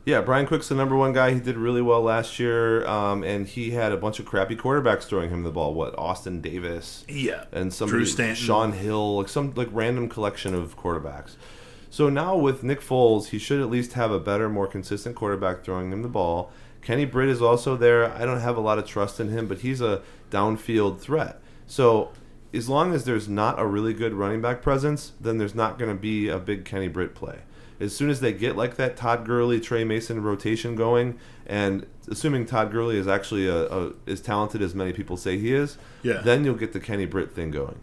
Yeah, Brian Quick's the number one guy. He did really well last year, um, and he had a bunch of crappy quarterbacks throwing him the ball. What Austin Davis Yeah, and Stanton. Shaun Hill, like some like random collection of quarterbacks. So now with Nick Foles, he should at least have a better, more consistent quarterback throwing him the ball. Kenny Britt is also there. I don't have a lot of trust in him, but he's a downfield threat. So as long as there's not a really good running back presence, then there's not going to be a big Kenny Britt play. As soon as they get like that Todd Gurley, Tre Mason rotation going, and assuming Todd Gurley is actually a, a as talented as many people say he is, Yeah. then you'll get the Kenny Britt thing going.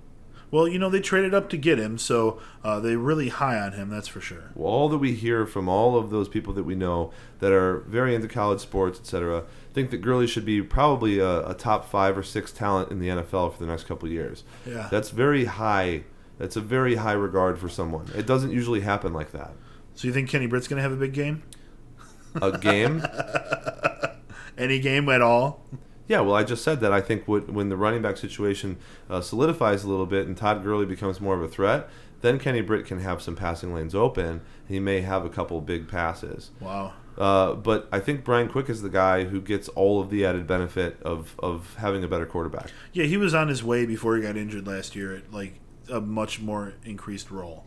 Well, you know they traded up to get him, so uh, they're really high on him. That's for sure. Well, all that we hear from all of those people that we know that are very into college sports, etc., think that Gurley should be probably a, a top five or six talent in the NFL for the next couple of years. Yeah. That's very high. That's a very high regard for someone. It doesn't usually happen like that. So you think Kenny Britt's going to have a big game? A game. <laughs> Any game at all? Yeah, well, I just said that. I think what, when the running back situation uh, solidifies a little bit and Todd Gurley becomes more of a threat, then Kenny Britt can have some passing lanes open. He may have a couple big passes. Wow. Uh, but I think Brian Quick is the guy who gets all of the added benefit of, of having a better quarterback. Yeah, he was on his way before he got injured last year at like a much more increased role.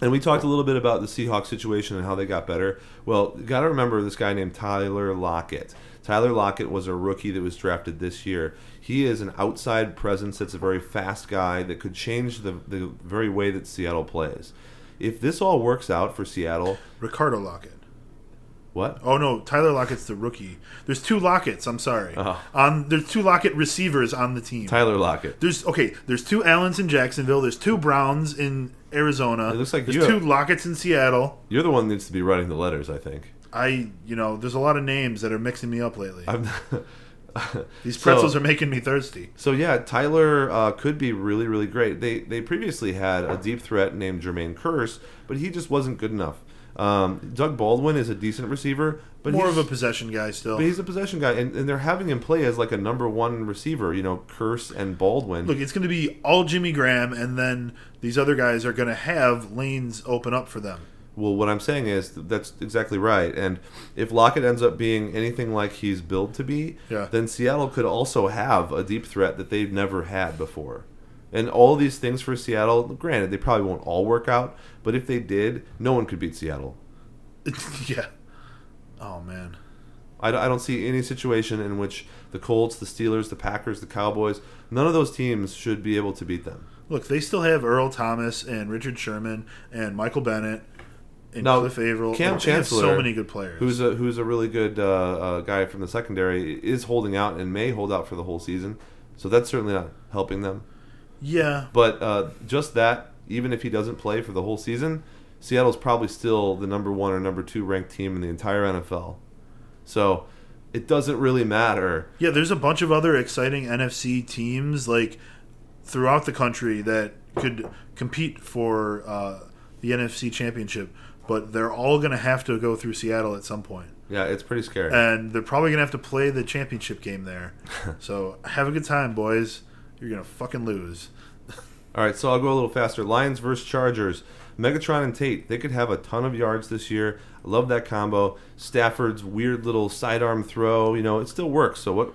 And we talked a little bit about the Seahawks situation and how they got better. Well, you got to remember this guy named Tyler Lockett. Tyler Lockett was a rookie that was drafted this year. He is an outside presence that's a very fast guy that could change the, the very way that Seattle plays. If this all works out for Seattle, Ricardo Lockette. What? Oh no, Tyler Lockett's the rookie. There's two Locketts. I'm sorry. Oh. On there's two Lockett receivers on the team. Tyler Lockett. There's okay. There's two Allens in Jacksonville. There's two Browns in Arizona. It looks like there's you two have- Locketts in Seattle. You're the one that needs to be writing the letters, I think. I you know there's a lot of names that are mixing me up lately. <laughs> These pretzels So- are making me thirsty. So yeah, Tyler uh, could be really, really great. They they previously had a deep threat named Jermaine Kearse, but he just wasn't good enough. Um, Doug Baldwin is a decent receiver, but More he's, of a possession guy still. but he's a possession guy, and, and they're having him play as like a number one receiver. You know, Kearse and Baldwin. Look, it's going to be all Jimmy Graham, and then these other guys are going to have lanes open up for them. Well, what I'm saying is th- that's exactly right. And if Lockett ends up being anything like he's billed to be, Yeah. then Seattle could also have a deep threat that they've never had before. And all these things for Seattle, granted, they probably won't all work out, but if they did, no one could beat Seattle. <laughs> yeah. Oh man. I don't see any situation in which the Colts, the Steelers, the Packers, the Cowboys, none of those teams should be able to beat them. Look, they still have Earl Thomas and Richard Sherman and Michael Bennett and No, Cliff Avril. Kam Chancellor, so many good players. Who's a who's a really good uh, uh, guy from the secondary is holding out and may hold out for the whole season. So that's certainly not helping them. yeah, But uh, just that, even if he doesn't play for the whole season, Seattle's probably still the number one or number two ranked team in the entire NFL. So it doesn't really matter. yeah. There's a bunch of other exciting NFC teams like throughout the country that could compete for uh, the NFC Championship, but they're all going to have to go through Seattle at some point. Yeah, it's pretty scary. and they're probably gonna have to play the championship game there. <laughs> so have a good time, boys. You're gonna fucking lose. <laughs> All right, so I'll go a little faster. Lions versus Chargers. Megatron and Tate, they could have a ton of yards this year. I love that combo. Stafford's weird little sidearm throw, you know, it still works. So what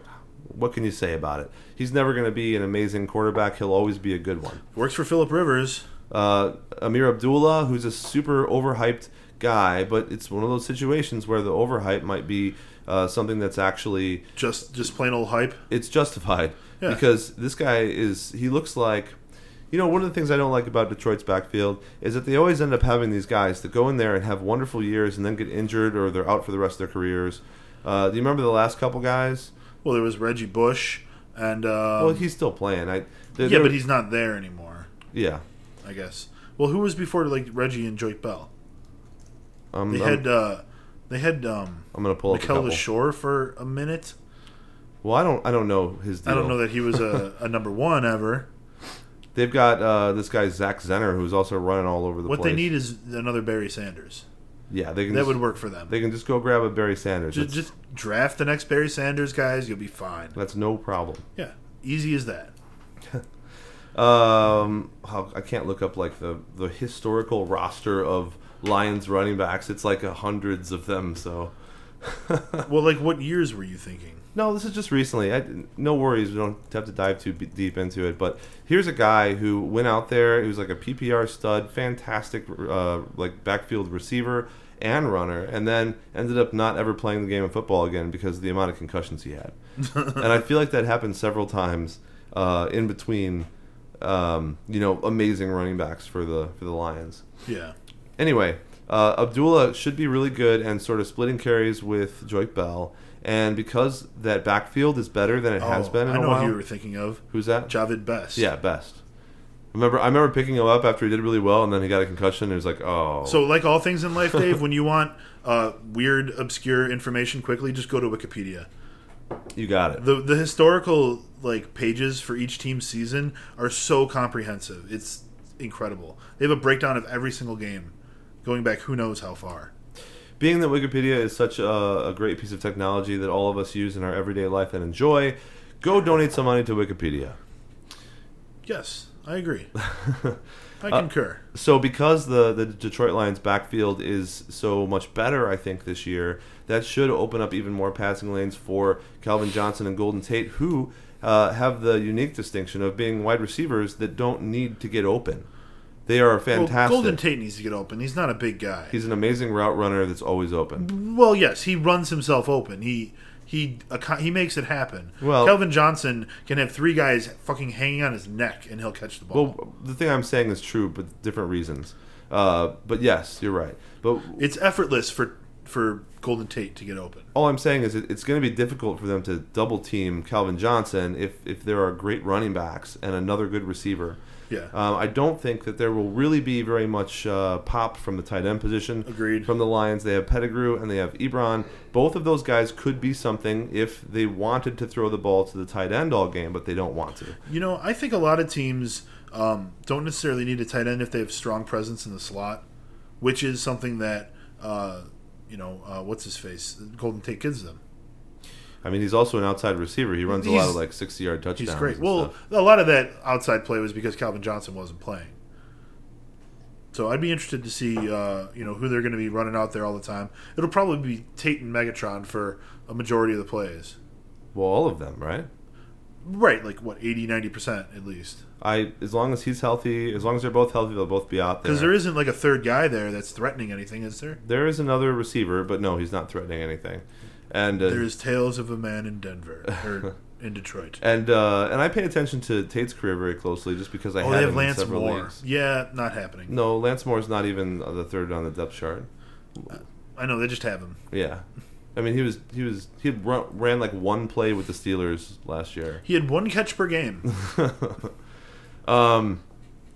what can you say about it? He's never going to be an amazing quarterback. He'll always be a good one. Works for Philip Rivers. Uh, Ameer Abdullah, who's a super overhyped guy, but it's one of those situations where the overhype might be uh, something that's actually Just just plain old hype. it's justified <laughs> Yeah. because this guy is he looks like you know one of the things I don't like about Detroit's backfield is that they always end up having these guys that go in there and have wonderful years and then get injured or they're out for the rest of their careers. Uh, do you remember the last couple guys? Well, there was Reggie Bush, and um, well, he's still playing. I there- yeah, there- but he's not there anymore. yeah. I guess. Well, who was before like Reggie and Joique Bell? Um, They I'm, had uh, they had um, I'm gonna pull Mikel couple. Shore for a minute. Well, I don't I don't know his. Deal. I don't know that he was a, <laughs> a number one ever. They've got uh, this guy Zach Zenner who's also running all over the What place. What they need is another Barry Sanders. yeah, they can. That just, would work for them. They can just go grab a Barry Sanders. Just, just draft the next Barry Sanders, guys. You'll be fine. that's no problem. Yeah, easy as that. Um, how, I can't look up like the the historical roster of Lions running backs. It's like a hundreds of them. So <laughs> Well, like what years were you thinking? no, this is just recently. I, no worries. We don't have to dive too b- deep into it. But here's a guy who went out there. He was like a PPR stud, fantastic uh, like backfield receiver and runner, and then ended up not ever playing the game of football again because of the amount of concussions he had. <laughs> and I feel like that happened several times uh, in between. Um, you know, amazing running backs for the for the Lions. Yeah. Anyway, uh, Abdullah should be really good and sort of splitting carries with Joique Bell. And because that backfield is better than it has Oh, been in I a know while. who you were thinking of. Who's that? Jahvid Best. Yeah, best. Remember, I remember picking him up after he did really well, and then he got a concussion. And it was like, oh, So, like all things in life, <laughs> Dave, when you want uh, weird, obscure information quickly, just go to Wikipedia. You got it. the The historical like pages for each team's season are so comprehensive. It's incredible. They have a breakdown of every single game, going back who knows how far. Being that Wikipedia is such a, a great piece of technology that all of us use in our everyday life and enjoy, go donate some money to Wikipedia. Yes, I agree. <laughs> I Uh, concur. So because the the Detroit Lions backfield is so much better, I think this year that should open up even more passing lanes for Calvin Johnson and Golden Tate, who uh, have the unique distinction of being wide receivers that don't need to get open. They are Well, fantastic. Golden Tate needs to get open. He's not a big guy. He's an amazing route runner that's always open. Well, yes, he runs himself open. He he he makes it happen. Well- Calvin Johnson can have three guys fucking hanging on his neck, and he'll catch the ball. Well, the thing I'm saying is true, but different reasons. Uh, but yes, you're right. But it's effortless for for Golden Tate to get open. All I'm saying is it, it's going to be difficult for them to double team Calvin Johnson if if there are great running backs and another good receiver. Yeah. Um, I don't think that there will really be very much uh, pop from the tight end position. Agreed. From the Lions, they have Pettigrew and they have Ebron. Both of those guys could be something if they wanted to throw the ball to the tight end all game, but they don't want to. You know, I think a lot of teams um, don't necessarily need a tight end if they have strong presence in the slot, which is something that uh, you know uh, what's his face Golden Tate gives them. I mean, he's also an outside receiver. He runs a lot of like sixty-yard touchdowns. He's great. Well, stuff. a lot of that outside play was because Calvin Johnson wasn't playing. So I'd be interested to see, uh, you know, who they're going to be running out there all the time. It'll probably be Tate and Megatron for a majority of the plays. well, all of them, right? Right, like what 80, 90 percent at least. I as long as he's healthy, as long as they're both healthy, they'll both be out there. Because there isn't like a third guy there that's threatening anything, is there? There is another receiver, but no, he's not threatening anything. And uh, There's tales of a man in Denver or <laughs> in Detroit. and uh, and I pay attention to Tate's career very closely, just because I Oh, had they have him in Lance several Moore. leagues. Yeah, not happening. No, Lance Moore's not even the third on the depth chart. I know they just have him. Yeah, I mean he was he was he had run, ran like one play with the Steelers last year. He had one catch per game. <laughs> Um,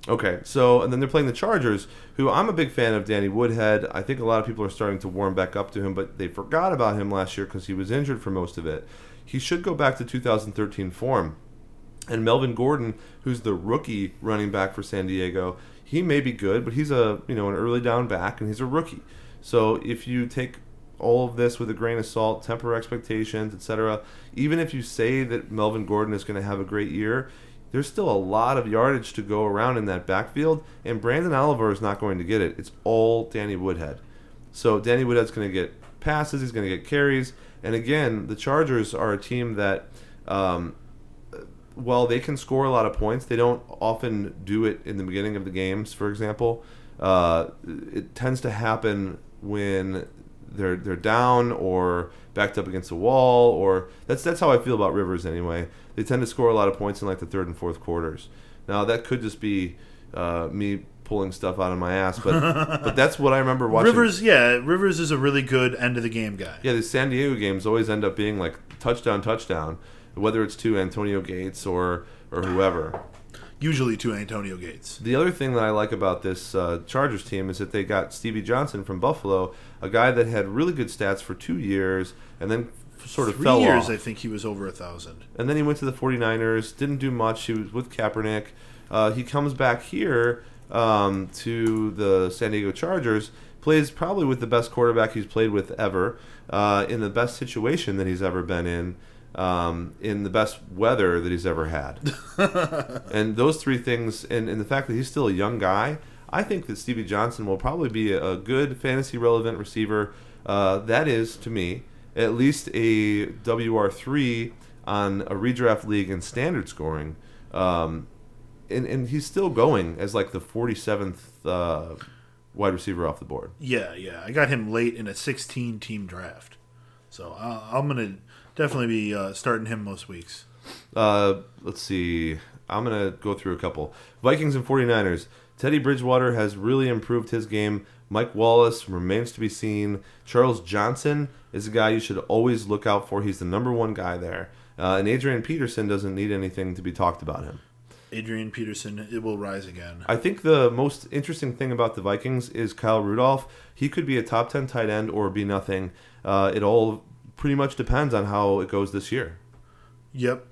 okay, so and then they're playing the Chargers, who I'm a big fan of. Danny Woodhead. I think a lot of people are starting to warm back up to him, but they forgot about him last year because he was injured for most of it. He should go back to 2013 form. And Melvin Gordon, who's the rookie running back for San Diego, he may be good, but he's a you know an early down back, and he's a rookie. So if you take all of this with a grain of salt, temper expectations, etc. Even if you say that Melvin Gordon is going to have a great year, there's still a lot of yardage to go around in that backfield, and Branden Oliver is not going to get it. It's all Danny Woodhead. So Danny Woodhead's going to get passes, he's going to get carries, and again, the Chargers are a team that, um, while they can score a lot of points, they don't often do it in the beginning of the games. For example, uh, it tends to happen when they're they're down or backed up against a wall, or that's that's how I feel about Rivers anyway. They tend to score a lot of points in like the third and fourth quarters. Now that could just be uh, me pulling stuff out of my ass, but <laughs> but that's what I remember watching. Rivers, yeah, Rivers is a really good end of the game guy. Yeah, the San Diego games always end up being like touchdown, touchdown, whether it's to Antonio Gates or or whoever. Usually to Antonio Gates. The other thing that I like about this uh, Chargers team is that they got Stevie Johnson from Buffalo, a guy that had really good stats for two years and then sort of Three fell years, off. I think he was over a thousand. And then he went to the 49ers, didn't do much. He was with Kaepernick. Uh, he comes back here um, to the San Diego Chargers, plays probably with the best quarterback he's played with ever, uh, in the best situation that he's ever been in, um, in the best weather that he's ever had. <laughs> and those three things, and, and the fact that he's still a young guy, I think that Stevie Johnson will probably be a, a good fantasy relevant receiver. Uh, that is, to me, at least a WR3 on a redraft league and standard scoring. Um, and, and he's still going as like the 47th uh, wide receiver off the board. Yeah, yeah. I got him late in a 16 team draft. So uh, I'm going to definitely be uh, starting him most weeks. Uh, let's see. I'm going to go through a couple. Vikings and 49ers. Teddy Bridgewater has really improved his game. Mike Wallace remains to be seen. Charles Johnson is a guy you should always look out for. He's the number one guy there. Uh, and Adrian Peterson doesn't need anything to be talked about him. Adrian Peterson, it will rise again. I think the most interesting thing about the Vikings is Kyle Rudolph. He could be a top 10 tight end or be nothing. Uh, it all pretty much depends on how it goes this year. Yep.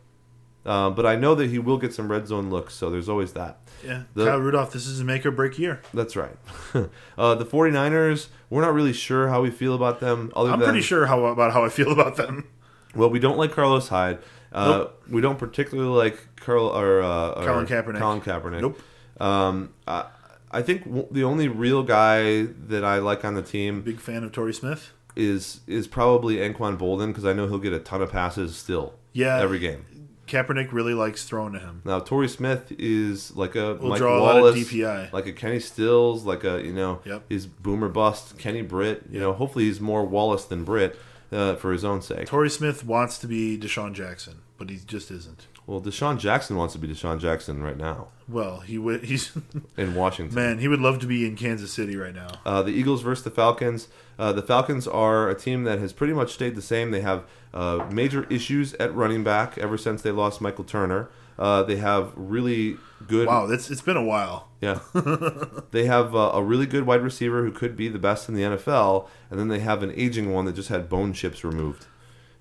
Uh, but I know that he will get some red zone looks, so there's always that. Yeah. The- Kyle Rudolph, this is a make or break year. That's right. <laughs> uh, the 49ers, we're not really sure how we feel about them. Other I'm than, pretty sure how about how I feel about them. Well, we don't like Carlos Hyde. Uh, We don't particularly like Carl or, uh, or Colin Kaepernick. Colin Kaepernick. Nope. Um, I, I think w- the only real guy that I like on the team Big fan of Torrey Smith. Is is probably Anquan Boldin because I know he'll get a ton of passes still. Yeah. every game. Kaepernick really likes throwing to him. Now Torrey Smith is like a Will Mike draw a lot of Wallace, DPI. like a Kenny Stills, like a you know, Yep. he's boomer bust. Kenny Britt, you know, hopefully he's more Wallace than Britt uh, for his own sake. Torrey Smith wants to be DeSean Jackson. but he just isn't. Well, DeSean Jackson wants to be DeSean Jackson right now Well, he would. He's <laughs> in Washington. man. He would love to be in Kansas City right now. Uh, the Eagles versus the Falcons. Uh, the Falcons are a team that has pretty much stayed the same. They have uh, major issues at running back ever since they lost Michael Turner. Uh, they have really good. Wow, that's it's been a while. Yeah. <laughs> they have uh, a really good wide receiver who could be the best in the NFL, and then they have an aging one that just had bone chips removed.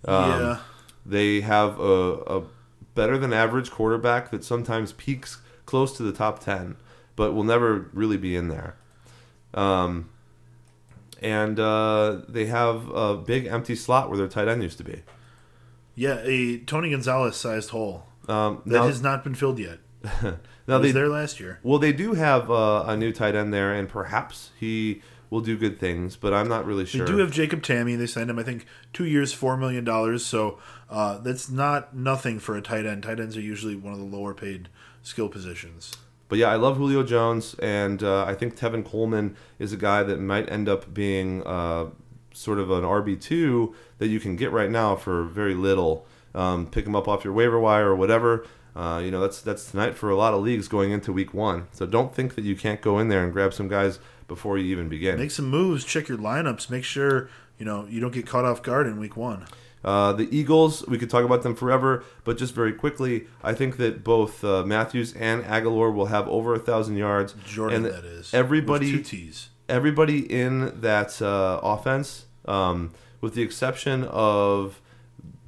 Um, yeah, They have a, a better than average quarterback that sometimes peaks close to the top 10, but will never really be in there. Um, and uh, they have a big empty slot where their tight end used to be. yeah. A Tony Gonzalez sized hole Um, that now, has not been filled yet. <laughs> now was they, there last year. well, they do have uh, a new tight end there, and perhaps he will do good things, but I'm not really sure. They do have Jacob Tamme. They signed him, I think, two years, four million dollars. So uh, that's not nothing for a tight end. Tight ends are usually one of the lower paid skill positions. But yeah, I love Julio Jones, and uh, I think Tevin Coleman is a guy that might end up being uh, sort of an RB two that you can get right now for very little. Um, pick him up off your waiver wire or whatever. Uh, you know that's that's tonight for a lot of leagues going into week one. So don't think that you can't go in there and grab some guys before you even begin. Make some moves. Check your lineups. Make sure you know you don't get caught off guard in week one. Uh, the Eagles, we could talk about them forever, but just very quickly, I think that both uh, Matthews and Agholor will have over a thousand yards. Jordan, and that is. everybody- two T's. everybody in that uh, offense, um, with the exception of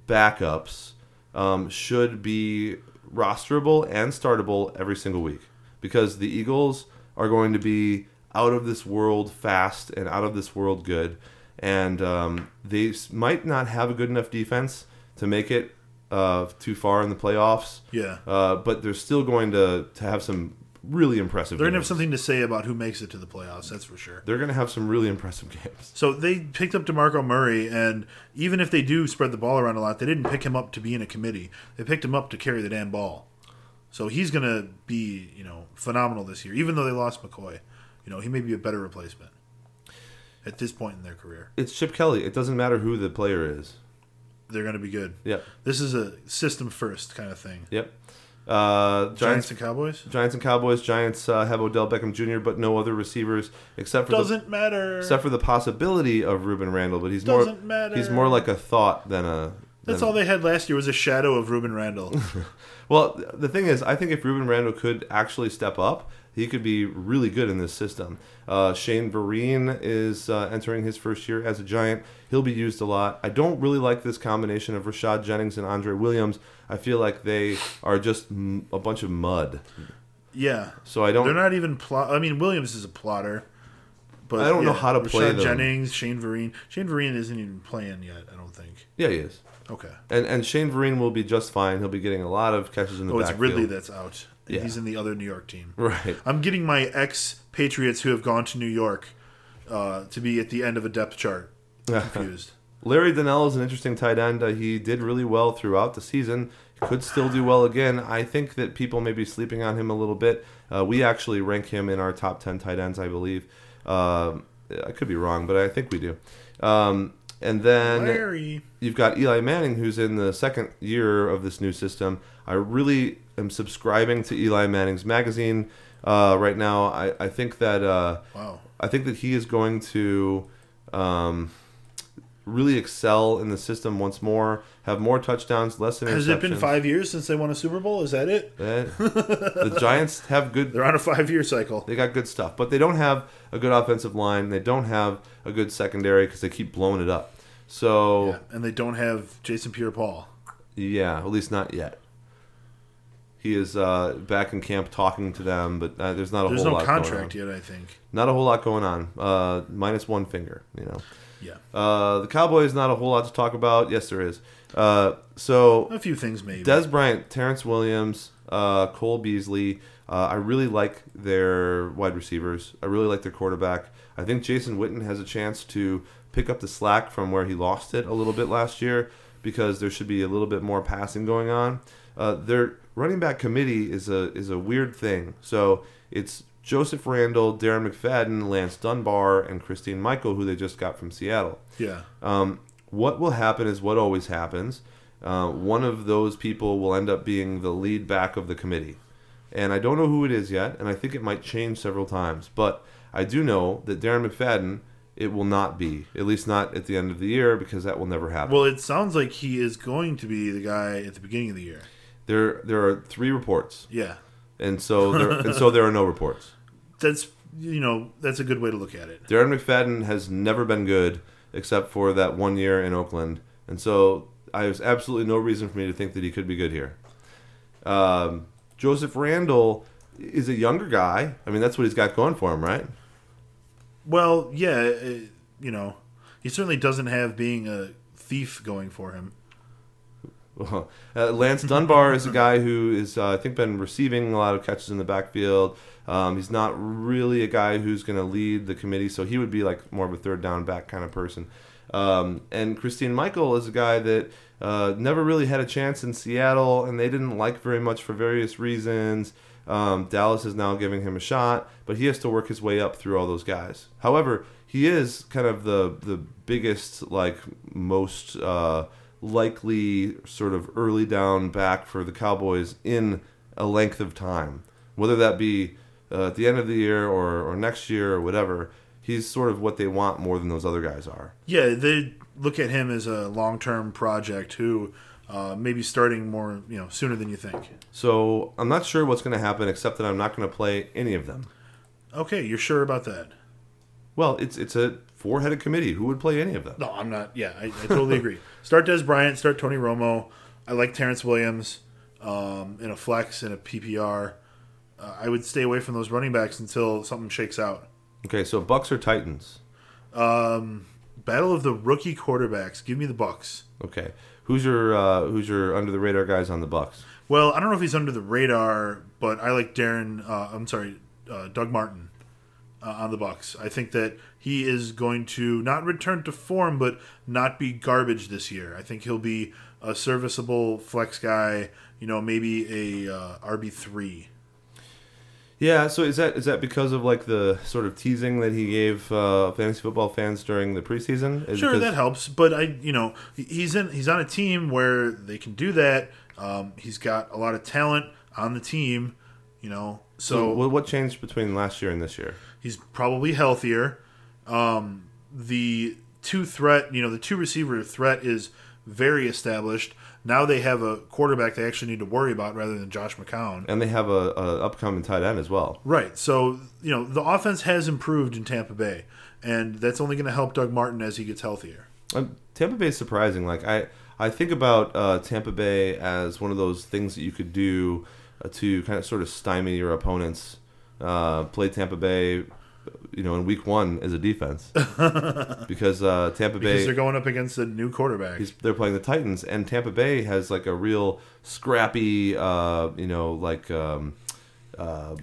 backups, um, should be rosterable and startable every single week because the Eagles are going to be out of this world fast and out of this world good, and um, they might not have a good enough defense to make it uh, too far in the playoffs. Yeah. Uh, but they're still going to, to have some really impressive. They're gonna have something to say about who makes it to the playoffs. That's for sure. They're going to have some really impressive games. So they picked up DeMarco Murray, and even if they do spread the ball around a lot, they didn't pick him up to be in a committee. They picked him up to carry the damn ball. So he's going to be, you know, phenomenal this year. Even though they lost McCoy, you know, he may be a better replacement at this point in their career. It's Chip Kelly. It doesn't matter who the player is. They're going to be good. Yep. This is a system first kind of thing. Yep. Uh, Giants Giants, and Cowboys Giants and Cowboys. Giants uh, have Odell Beckham Jr., but no other receivers except for the, doesn't matter. except for the possibility of Rueben Randle. But he's more Doesn't matter. he's more like a thought than a. That's all they had last year was a shadow of Rueben Randle. <laughs> Well, the thing is, I think if Rueben Randle could actually step up, he could be really good in this system. Uh, Shane Vereen is uh, entering his first year as a Giant. He'll be used a lot. I don't really like this combination of Rashad Jennings and Andre Williams. I feel like they are just m- a bunch of mud. yeah, So I don't. they're not even plot. I mean, Williams is a plotter. But I don't know how to play Rashad them. Jennings, Shane Vereen. Shane Vereen isn't even playing yet. I don't think. yeah, he is. Okay. And and Shane Vereen will be just fine. He'll be getting a lot of catches in the Oh, it's backfield. Ridley that's out. Yeah. He's in the other New York team. right. I'm getting my ex Patriots who have gone to New York uh, to be at the end of a depth chart <laughs> confused. Larry Donnell is an interesting tight end. Uh, he did really well throughout the season. Could still do well again. I think that people may be sleeping on him a little bit. Uh, we actually rank him in our top 10 tight ends, I believe. Um, I could be wrong, but I think we do. Um, and then Larry. you've got Eli Manning, who's in the second year of this new system. I really am subscribing to Eli Manning's magazine uh, right now. I, I think that uh, Wow. I think that he is going to um, really excel in the system once more, have more touchdowns, less interceptions. Has it been five years since they won a Super Bowl? Is that it? The <laughs> Giants have good. They're on a five-year cycle. They got good stuff, but they don't have a good offensive line. They don't have a good secondary because they keep blowing it up. So Yeah, and they don't have Jason Pierre-Paul. Yeah, at least not yet. He is uh, back in camp talking to them, but uh, there's not a There's whole no lot contract going on. yet, I think. Not a whole lot going on. Uh, minus one finger, you know. Yeah, Uh, the Cowboys, not a whole lot to talk about. Yes, there is. Uh, so a few things maybe. Dez Bryant, Terrance Williams, uh, Cole Beasley. Uh, I really like their wide receivers. I really like their quarterback. I think Jason Witten has a chance to pick up the slack from where he lost it a little bit last year because there should be a little bit more passing going on. Uh, their running back committee is a is a weird thing. So it's Joseph Randle, Darren McFadden, Lance Dunbar, and Christine Michael, who they just got from Seattle. yeah, Um, what will happen is what always happens. uh, one of those people will end up being the lead back of the committee. And I don't know who it is yet, and I think it might change several times. But I do know that Darren McFadden, it will not be, at least not at the end of the year, because that will never happen. Well, it sounds like he is going to be the guy at the beginning of the year. There, there are three reports, Yeah, and so there, and so there are no reports. <laughs> that's you know that's a good way to look at it. Darren McFadden has never been good except for that one year in Oakland, and so I have absolutely no reason for me to think that he could be good here. Um, Joseph Randle is a younger guy. I mean, that's what he's got going for him, right? Well, yeah, uh, you know, he certainly doesn't have being a thief going for him. <laughs> uh, Lance Dunbar is a guy who is, uh, I think, been receiving a lot of catches in the backfield. Um, he's not really a guy who's going to lead the committee, so he would be like more of a third down back kind of person. Um, and Christine Michael is a guy that uh, never really had a chance in Seattle, and they didn't like very much for various reasons. Um, Dallas is now giving him a shot, but he has to work his way up through all those guys. However, he is kind of the the biggest, like most uh, likely sort of early down back for the Cowboys in a length of time, whether that be uh, at the end of the year or, or next year or whatever. He's sort of what they want more than those other guys are. Yeah, they look at him as a long-term project who uh, maybe starting more, you know, sooner than you think. So I'm not sure what's going to happen, except that I'm not going to play any of them. Okay, you're sure about that? Well, it's it's a four-headed committee. Who would play any of them? No, I'm not. Yeah, I, I totally agree. <laughs> Start Dez Bryant. Start Tony Romo. I like Terrance Williams um, in a flex and a PPR. Uh, I would stay away from those running backs until something shakes out. Okay, so Bucks or Titans? Um, battle of the rookie quarterbacks. Give me the Bucks. Okay, who's your uh, who's your under the radar guys on the Bucks? Well, I don't know if he's under the radar, but I like Darren. Uh, I'm sorry, uh, Doug Martin uh, on the Bucks. I think that he is going to not return to form, but not be garbage this year. I think he'll be a serviceable flex guy. You know, maybe a uh, RB three. Yeah, so is that is that because of like the sort of teasing that he gave uh, fantasy football fans during the preseason? Is Sure, because- that helps. But I, you know, he's in. He's on a team where they can do that. Um, he's got a lot of talent on the team. You know, So, so what, what changed between last year and this year? He's probably healthier. Um, the two threat, you know, the two receiver threat is very established. Now they have a quarterback they actually need to worry about rather than Josh McCown. And they have a, a upcoming tight end as well. Right. So, you know, the offense has improved in Tampa Bay, and that's only going to help Doug Martin as he gets healthier. Um, Tampa Bay is surprising. Like I, I think about uh, Tampa Bay as one of those things that you could do uh, to kind of sort of stymie your opponents. Uh, play Tampa Bay, you know, in week one as a defense <laughs> because uh, Tampa Because Bay they're going up against a new quarterback. He's, they're playing the Titans, and Tampa Bay has like a real scrappy, uh, you know, like um, uh,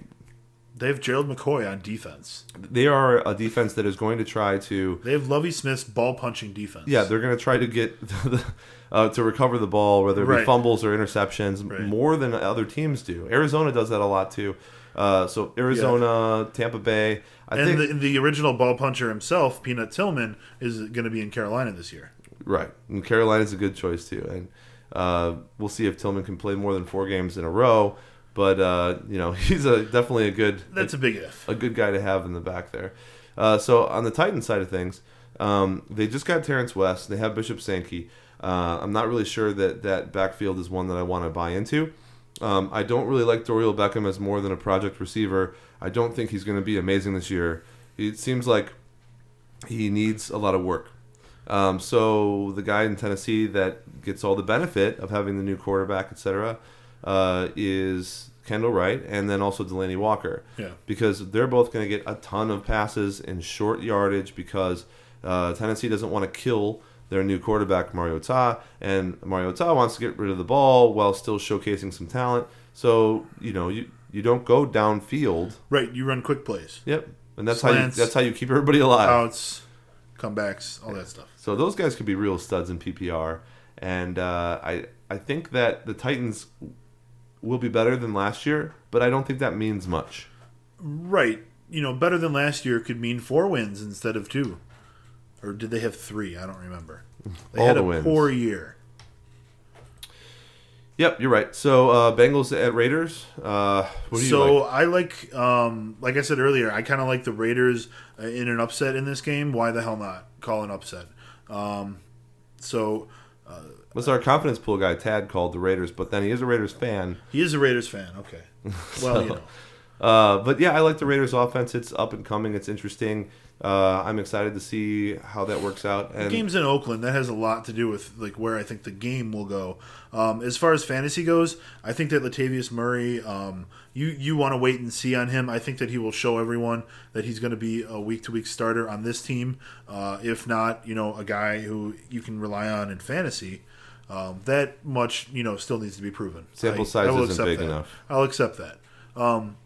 They have Gerald McCoy on defense. they are a defense that is going to try to, They have Lovie Smith's ball punching defense. yeah, they're going to try to get <laughs> the, uh, to recover the ball, whether it be Right. fumbles or interceptions, Right. more than other teams do. Arizona does that a lot too. Uh, so Arizona, Tampa Bay, I and think the, the original ball puncher himself, Peanut Tillman, is going to be in Carolina this year. Right, and Carolina's a good choice too, and uh, we'll see if Tillman can play more than four games in a row. But uh, you know, <laughs> he's a definitely a good That's a big if. a good guy to have in the back there. Uh, so on the Titan side of things, um, they just got Terrance West. They have Bishop Sankey. Uh, I'm not really sure that that backfield is one that I want to buy into. Um, I don't really like Dorial Beckham as more than a project receiver. I don't think he's going to be amazing this year. It seems like he needs a lot of work. Um, so the guy in Tennessee that gets all the benefit of having the new quarterback, etc., uh, is Kendall Wright, and then also Delanie Walker Yeah. because they're both going to get a ton of passes in short yardage because uh, Tennessee doesn't want to kill their new quarterback Mario Mariota, and Mario Mariota wants to get rid of the ball while still showcasing some talent. So you know you you don't go downfield. Right, you run quick plays, Yep, and that's how you, that's how you keep everybody alive. outs, comebacks, all that stuff. So those guys could be real studs in PPR, and uh, I I think that the Titans will be better than last year, but I don't think that means much. Right, you know, better than last year could mean four wins instead of two, or did they have three? I don't remember. They All had the a wins. poor year. Yep, you're right. So uh, Bengals at Raiders. Uh, what do you so like? I like, um, like I said earlier, I kind of like the Raiders uh, in an upset in this game. Why the hell not call an upset? Um, so What's our confidence pool guy Tad called the Raiders, but then he is a Raiders fan. he is a Raiders fan. Okay, <laughs> well you know. Uh, but yeah, I like the Raiders offense. It's up and coming. It's interesting. Uh, I'm excited to see how that works out. The game's in Oakland. That has a lot to do with like where I think the game will go. Um, as far as fantasy goes, I think that Latavius Murray, um, you you want to wait and see on him. I think that he will show everyone that he's going to be a week to week starter on this team. Uh, if not, you know, a guy who you can rely on in fantasy. Um, that much, you know, still needs to be proven. Sample size I isn't accept big that. enough. I'll accept that. Um,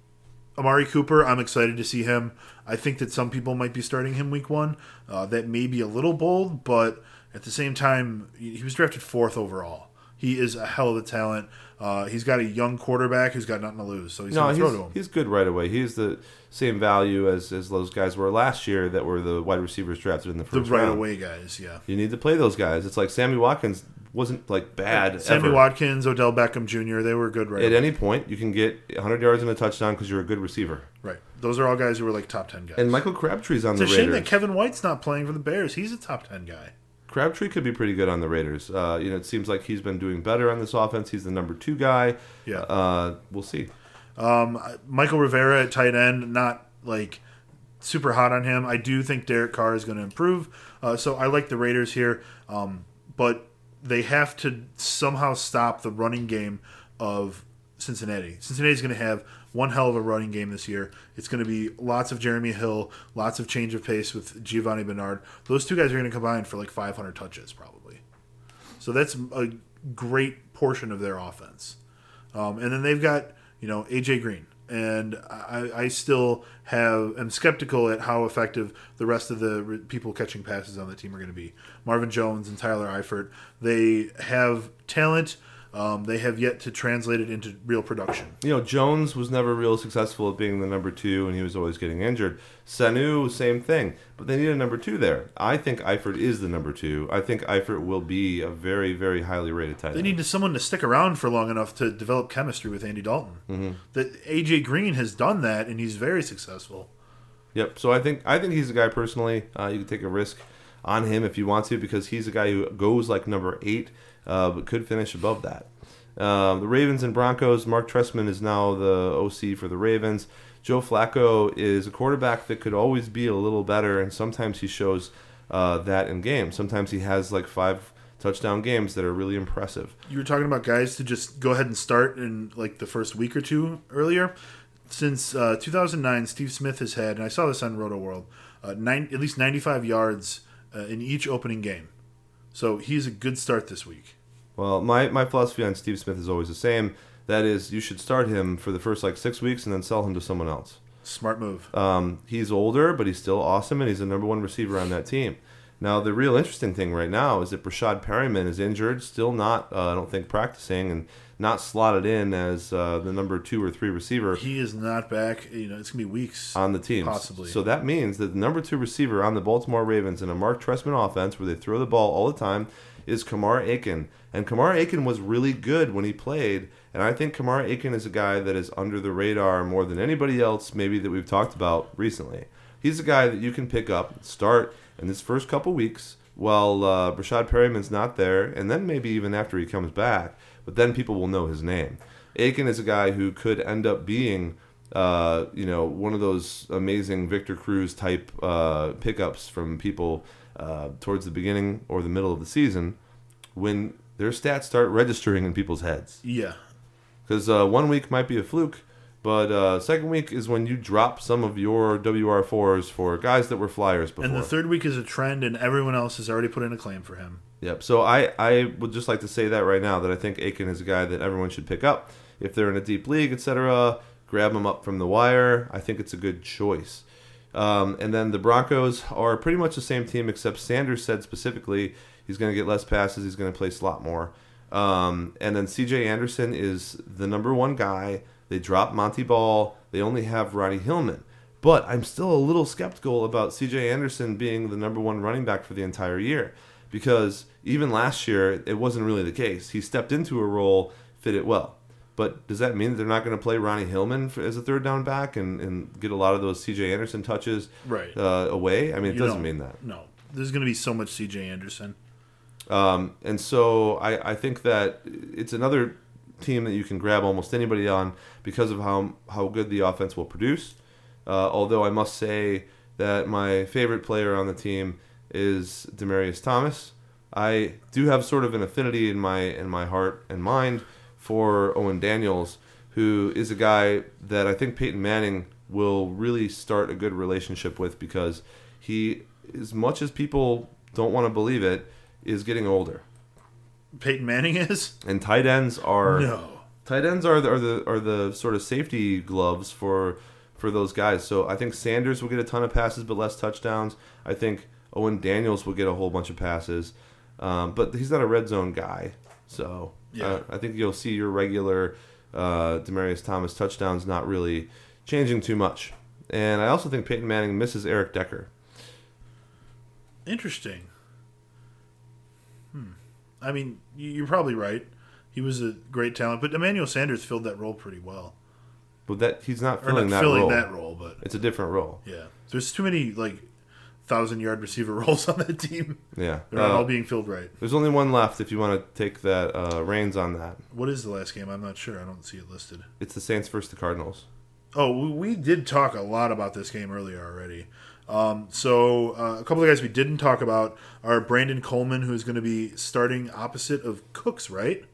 Amari Cooper, I'm excited to see him. I think that some people might be starting him week one. Uh, that may be a little bold, but at the same time, he was drafted fourth overall. He is a hell of a talent. Uh, he's got a young quarterback who's got nothing to lose, so he's no, going to throw to him. he's good right away. He's the same value as, as those guys were last year that were the wide receivers drafted in the first The right round. away guys, yeah. You need to play those guys. It's like Sammy Watkins wasn't like bad. Sammy ever. Watkins, Odell Beckham Jr., they were good right away. At away. any point, you can get 100 yards and a touchdown because you're a good receiver. Right. Those are all guys who were like top 10 guys. And Michael Crabtree's on it's the Raiders. It's a shame that Kevin White's not playing for the Bears. He's a top 10 guy. Crabtree could be pretty good on the Raiders. Uh, you know, it seems like he's been doing better on this offense. He's the number two guy. Yeah. Uh, we'll see. Um, Mychal Rivera at tight end, not like super hot on him. I do think Derek Carr is going to improve. Uh, so I like the Raiders here, um, but they have to somehow stop the running game of Cincinnati. Cincinnati's going to have one hell of a running game this year. It's going to be lots of Jeremy Hill, lots of change of pace with Giovani Bernard. Those two guys are going to combine for like 500 touches probably. So that's a great portion of their offense. Um, and then they've got you know AJ Green, and I, I still have am skeptical at how effective the rest of the re- people catching passes on the team are going to be. Marvin Jones and Tyler Eifert, they have talent. Um, they have yet to translate it into real production. You know, Jones was never real successful at being the number two, and he was always getting injured. Sanu, same thing, but they need a number two there. I think Eifert is the number two. I think Eifert will be a very, very highly rated tight They end. need someone to stick around for long enough to develop chemistry with Andy Dalton. Mm-hmm. That AJ Green has done that, and he's very successful. Yep. So I think I think he's a guy personally. Uh, you can take a risk on him if you want to because he's a guy who goes like number eight, uh, but could finish above that. Um, the Ravens and Broncos. Marc Trestman is now the OC for the Ravens. Joe Flacco is a quarterback that could always be a little better, and sometimes he shows uh, that in games. Sometimes he has like five touchdown games that are really impressive. you were talking about guys to just go ahead and start in like the first week or two earlier. Since uh, 2009, Steve Smith has had, and I saw this on Rotoworld, uh, nine, at least 95 yards uh, in each opening game. So he's a good start this week. Well, my, my philosophy on Steve Smith is always the same. That is, you should start him for the first like six weeks and then sell him to someone else. Smart move. Um, he's older, but he's still awesome, and he's the number one receiver on that team. Now, the real interesting thing right now is that Breshad Perriman is injured, still not, uh, I don't think, practicing, and not slotted in as uh, the number two or three receiver He is not back. You know, it's gonna be weeks. on the team. Possibly. So that means that the number two receiver on the Baltimore Ravens in a Marc Trestman offense where they throw the ball all the time is Kamar Aiken. And Kamar Aiken was really good when he played. And I think Kamar Aiken is a guy that is under the radar more than anybody else, maybe that we've talked about recently. He's a guy that you can pick up, start in this first couple weeks while uh, Breshad Perriman's not there, and then maybe even after he comes back. But then people will know his name. Aiken is a guy who could end up being uh, you know, one of those amazing Victor Cruz type uh, pickups from people uh, towards the beginning or the middle of the season when their stats start registering in people's heads. yeah. Because uh, one week might be a fluke, but uh, second week is when you drop some of your WR4s for guys that were flyers before. And the third week is a trend, and everyone else has already put in a claim for him. Yep. So I, I would just like to say that right now that I think Aiken is a guy that everyone should pick up if they're in a deep league, etc. Grab him up from the wire. I think it's a good choice. Um, and then the Broncos are pretty much the same team, except Sanders said specifically he's going to get less passes. He's going to play slot more. Um, and then C.J. Anderson is the number one guy. They drop Montee Ball. They only have Ronnie Hillman. But I'm still a little skeptical about C.J. Anderson being the number one running back for the entire year because even last year it wasn't really the case. He stepped into a role, fit it well. But does that mean that they're not going to play Ronnie Hillman for, as a third down back and, and get a lot of those C.J. Anderson touches Right. uh, away? I mean, it You doesn't mean that. No, there's going to be so much C.J. Anderson. Um, and so I, I think that it's another team that you can grab almost anybody on because of how how good the offense will produce. Uh, although I must say that my favorite player on the team is Demaryius Thomas. I do have sort of an affinity in my in my heart and mind for Owen Daniels, who is a guy that I think Peyton Manning will really start a good relationship with because he, as much as people don't want to believe it, is getting older. Peyton Manning is And tight ends are no. tight ends are the, are the are the sort of safety gloves for for those guys. So I think Sanders will get a ton of passes but less touchdowns. I think Owen Daniels will get a whole bunch of passes, um, but he's not a red zone guy. So Yeah. uh, I think you'll see your regular uh, Demaryius Thomas touchdowns not really changing too much. And I also think Peyton Manning misses Eric Decker. Interesting. Hmm. I mean, you- you're probably right. He was a great talent, but Emmanuel Sanders filled that role pretty well. But that he's not filling not that filling role. that role, but It's a different role. yeah, there's too many like thousand yard receiver <laughs> roles on that team. Yeah. They're not Uh, all being filled right. There's only one left if you want to take that uh, reins on that. What is the last game? I'm not sure. I don't see it listed. It's the Saints versus the Cardinals. Oh, we- we did talk a lot about this game earlier already. Um, so uh, a couple of guys we didn't talk about are Brandon Coleman, who's going to be starting opposite of Cooks, right?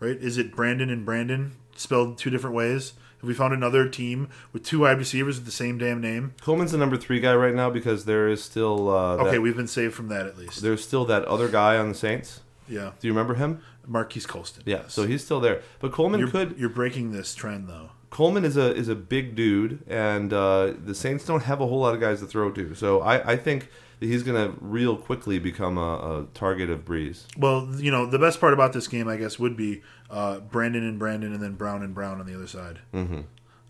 Right? Is it Brandon and Brandon spelled two different ways? Have we found another team with two wide receivers with the same damn name? Coleman's the number three guy right now because there is still uh, that, Okay, we've been saved from that at least. there's still that other guy on the Saints. Yeah, Do you remember him? Marquise Colston. Yeah. yes. So he's still there, but Coleman you're, could. you're breaking this trend though. Coleman is a is a big dude, and uh, the Saints don't have a whole lot of guys to throw to. So I, I think he's going to real quickly become a, a target of Brees. Well, you know, the best part about this game, I guess, would be uh, Brandon and Brandon, and then Brown and Brown on the other side. Mm-hmm.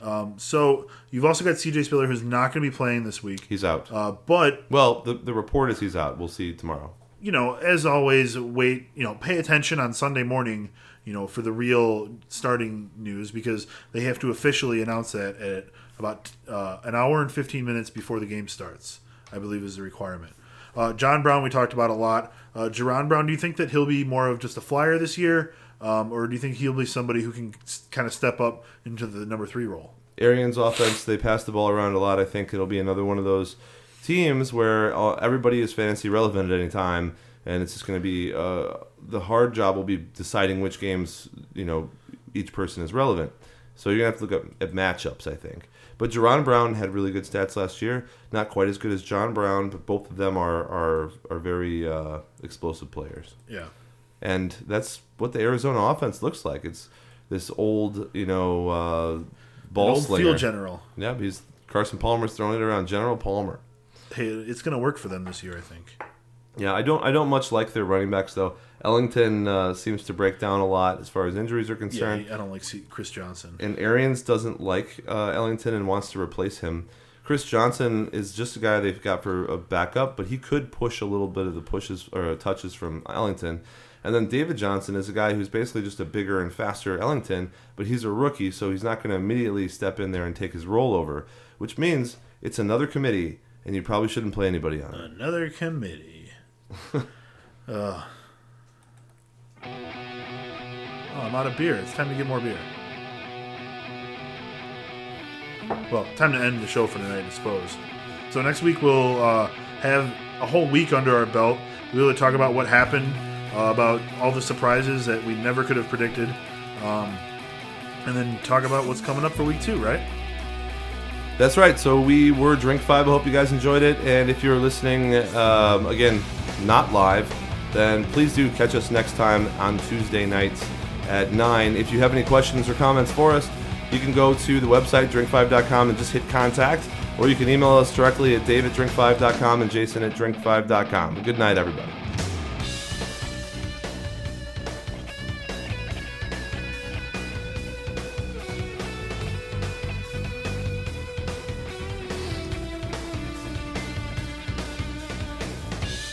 Um, so you've also got C.J. Spiller, who's not going to be playing this week. He's out. Uh, but well, the the report is he's out. We'll see tomorrow. you know, as always, wait. You know, pay attention on Sunday morning. You know, for the real starting news because they have to officially announce that at about uh, an hour and fifteen minutes before the game starts. I believe is the requirement. Uh, John Brown, we talked about a lot. Uh, Jaron Brown, do you think that he'll be more of just a flyer this year, um, or do you think he'll be somebody who can kind of step up into the number three role? Arians offense, they pass the ball around a lot. I think it'll be another one of those teams where everybody is fantasy relevant at any time, and it's just going to be uh, the hard job will be deciding which games you know each person is relevant. So you're gonna have to look at matchups, I think. But Jaron Brown had really good stats last year. Not quite as good as John Brown, but both of them are are are very uh, explosive players Yeah, and that's what the Arizona offense looks like. It's this old, you know, uh, ball An old slinger. field general. Yeah, he's Carson Palmer's throwing it around. General Palmer. Hey, it's going to work for them this year, I think. Yeah, I don't. I don't much like their running backs though. Ellington uh, seems to break down a lot as far as injuries are concerned. Yeah. I don't like see Chris Johnson. And Arians doesn't like uh, Ellington and wants to replace him. Chris Johnson is just a guy they've got for a backup, but he could push a little bit of the pushes or touches from Ellington. And then David Johnson is a guy who's basically just a bigger and faster Ellington, but he's a rookie, so he's not going to immediately step in there and take his role over, which means it's another committee, and you probably shouldn't play anybody on it. Another committee. <laughs> uh. Oh, I'm out of beer. It's time to get more beer. Well, time to end the show for tonight, I suppose. So next week we'll uh, have a whole week under our belt. We'll really talk about what happened, uh, about all the surprises that we never could have predicted, um, and then talk about what's coming up for week two, right? That's right. So we were Drink Five. I hope you guys enjoyed it. And if you're listening, um, again, not live, then please do catch us next time on Tuesday nights at 9. If you have any questions or comments for us, you can go to the website, drink5.com, and just hit contact. Or you can email us directly at dave at drink5.com and jason at drink5.com. Good night, everybody.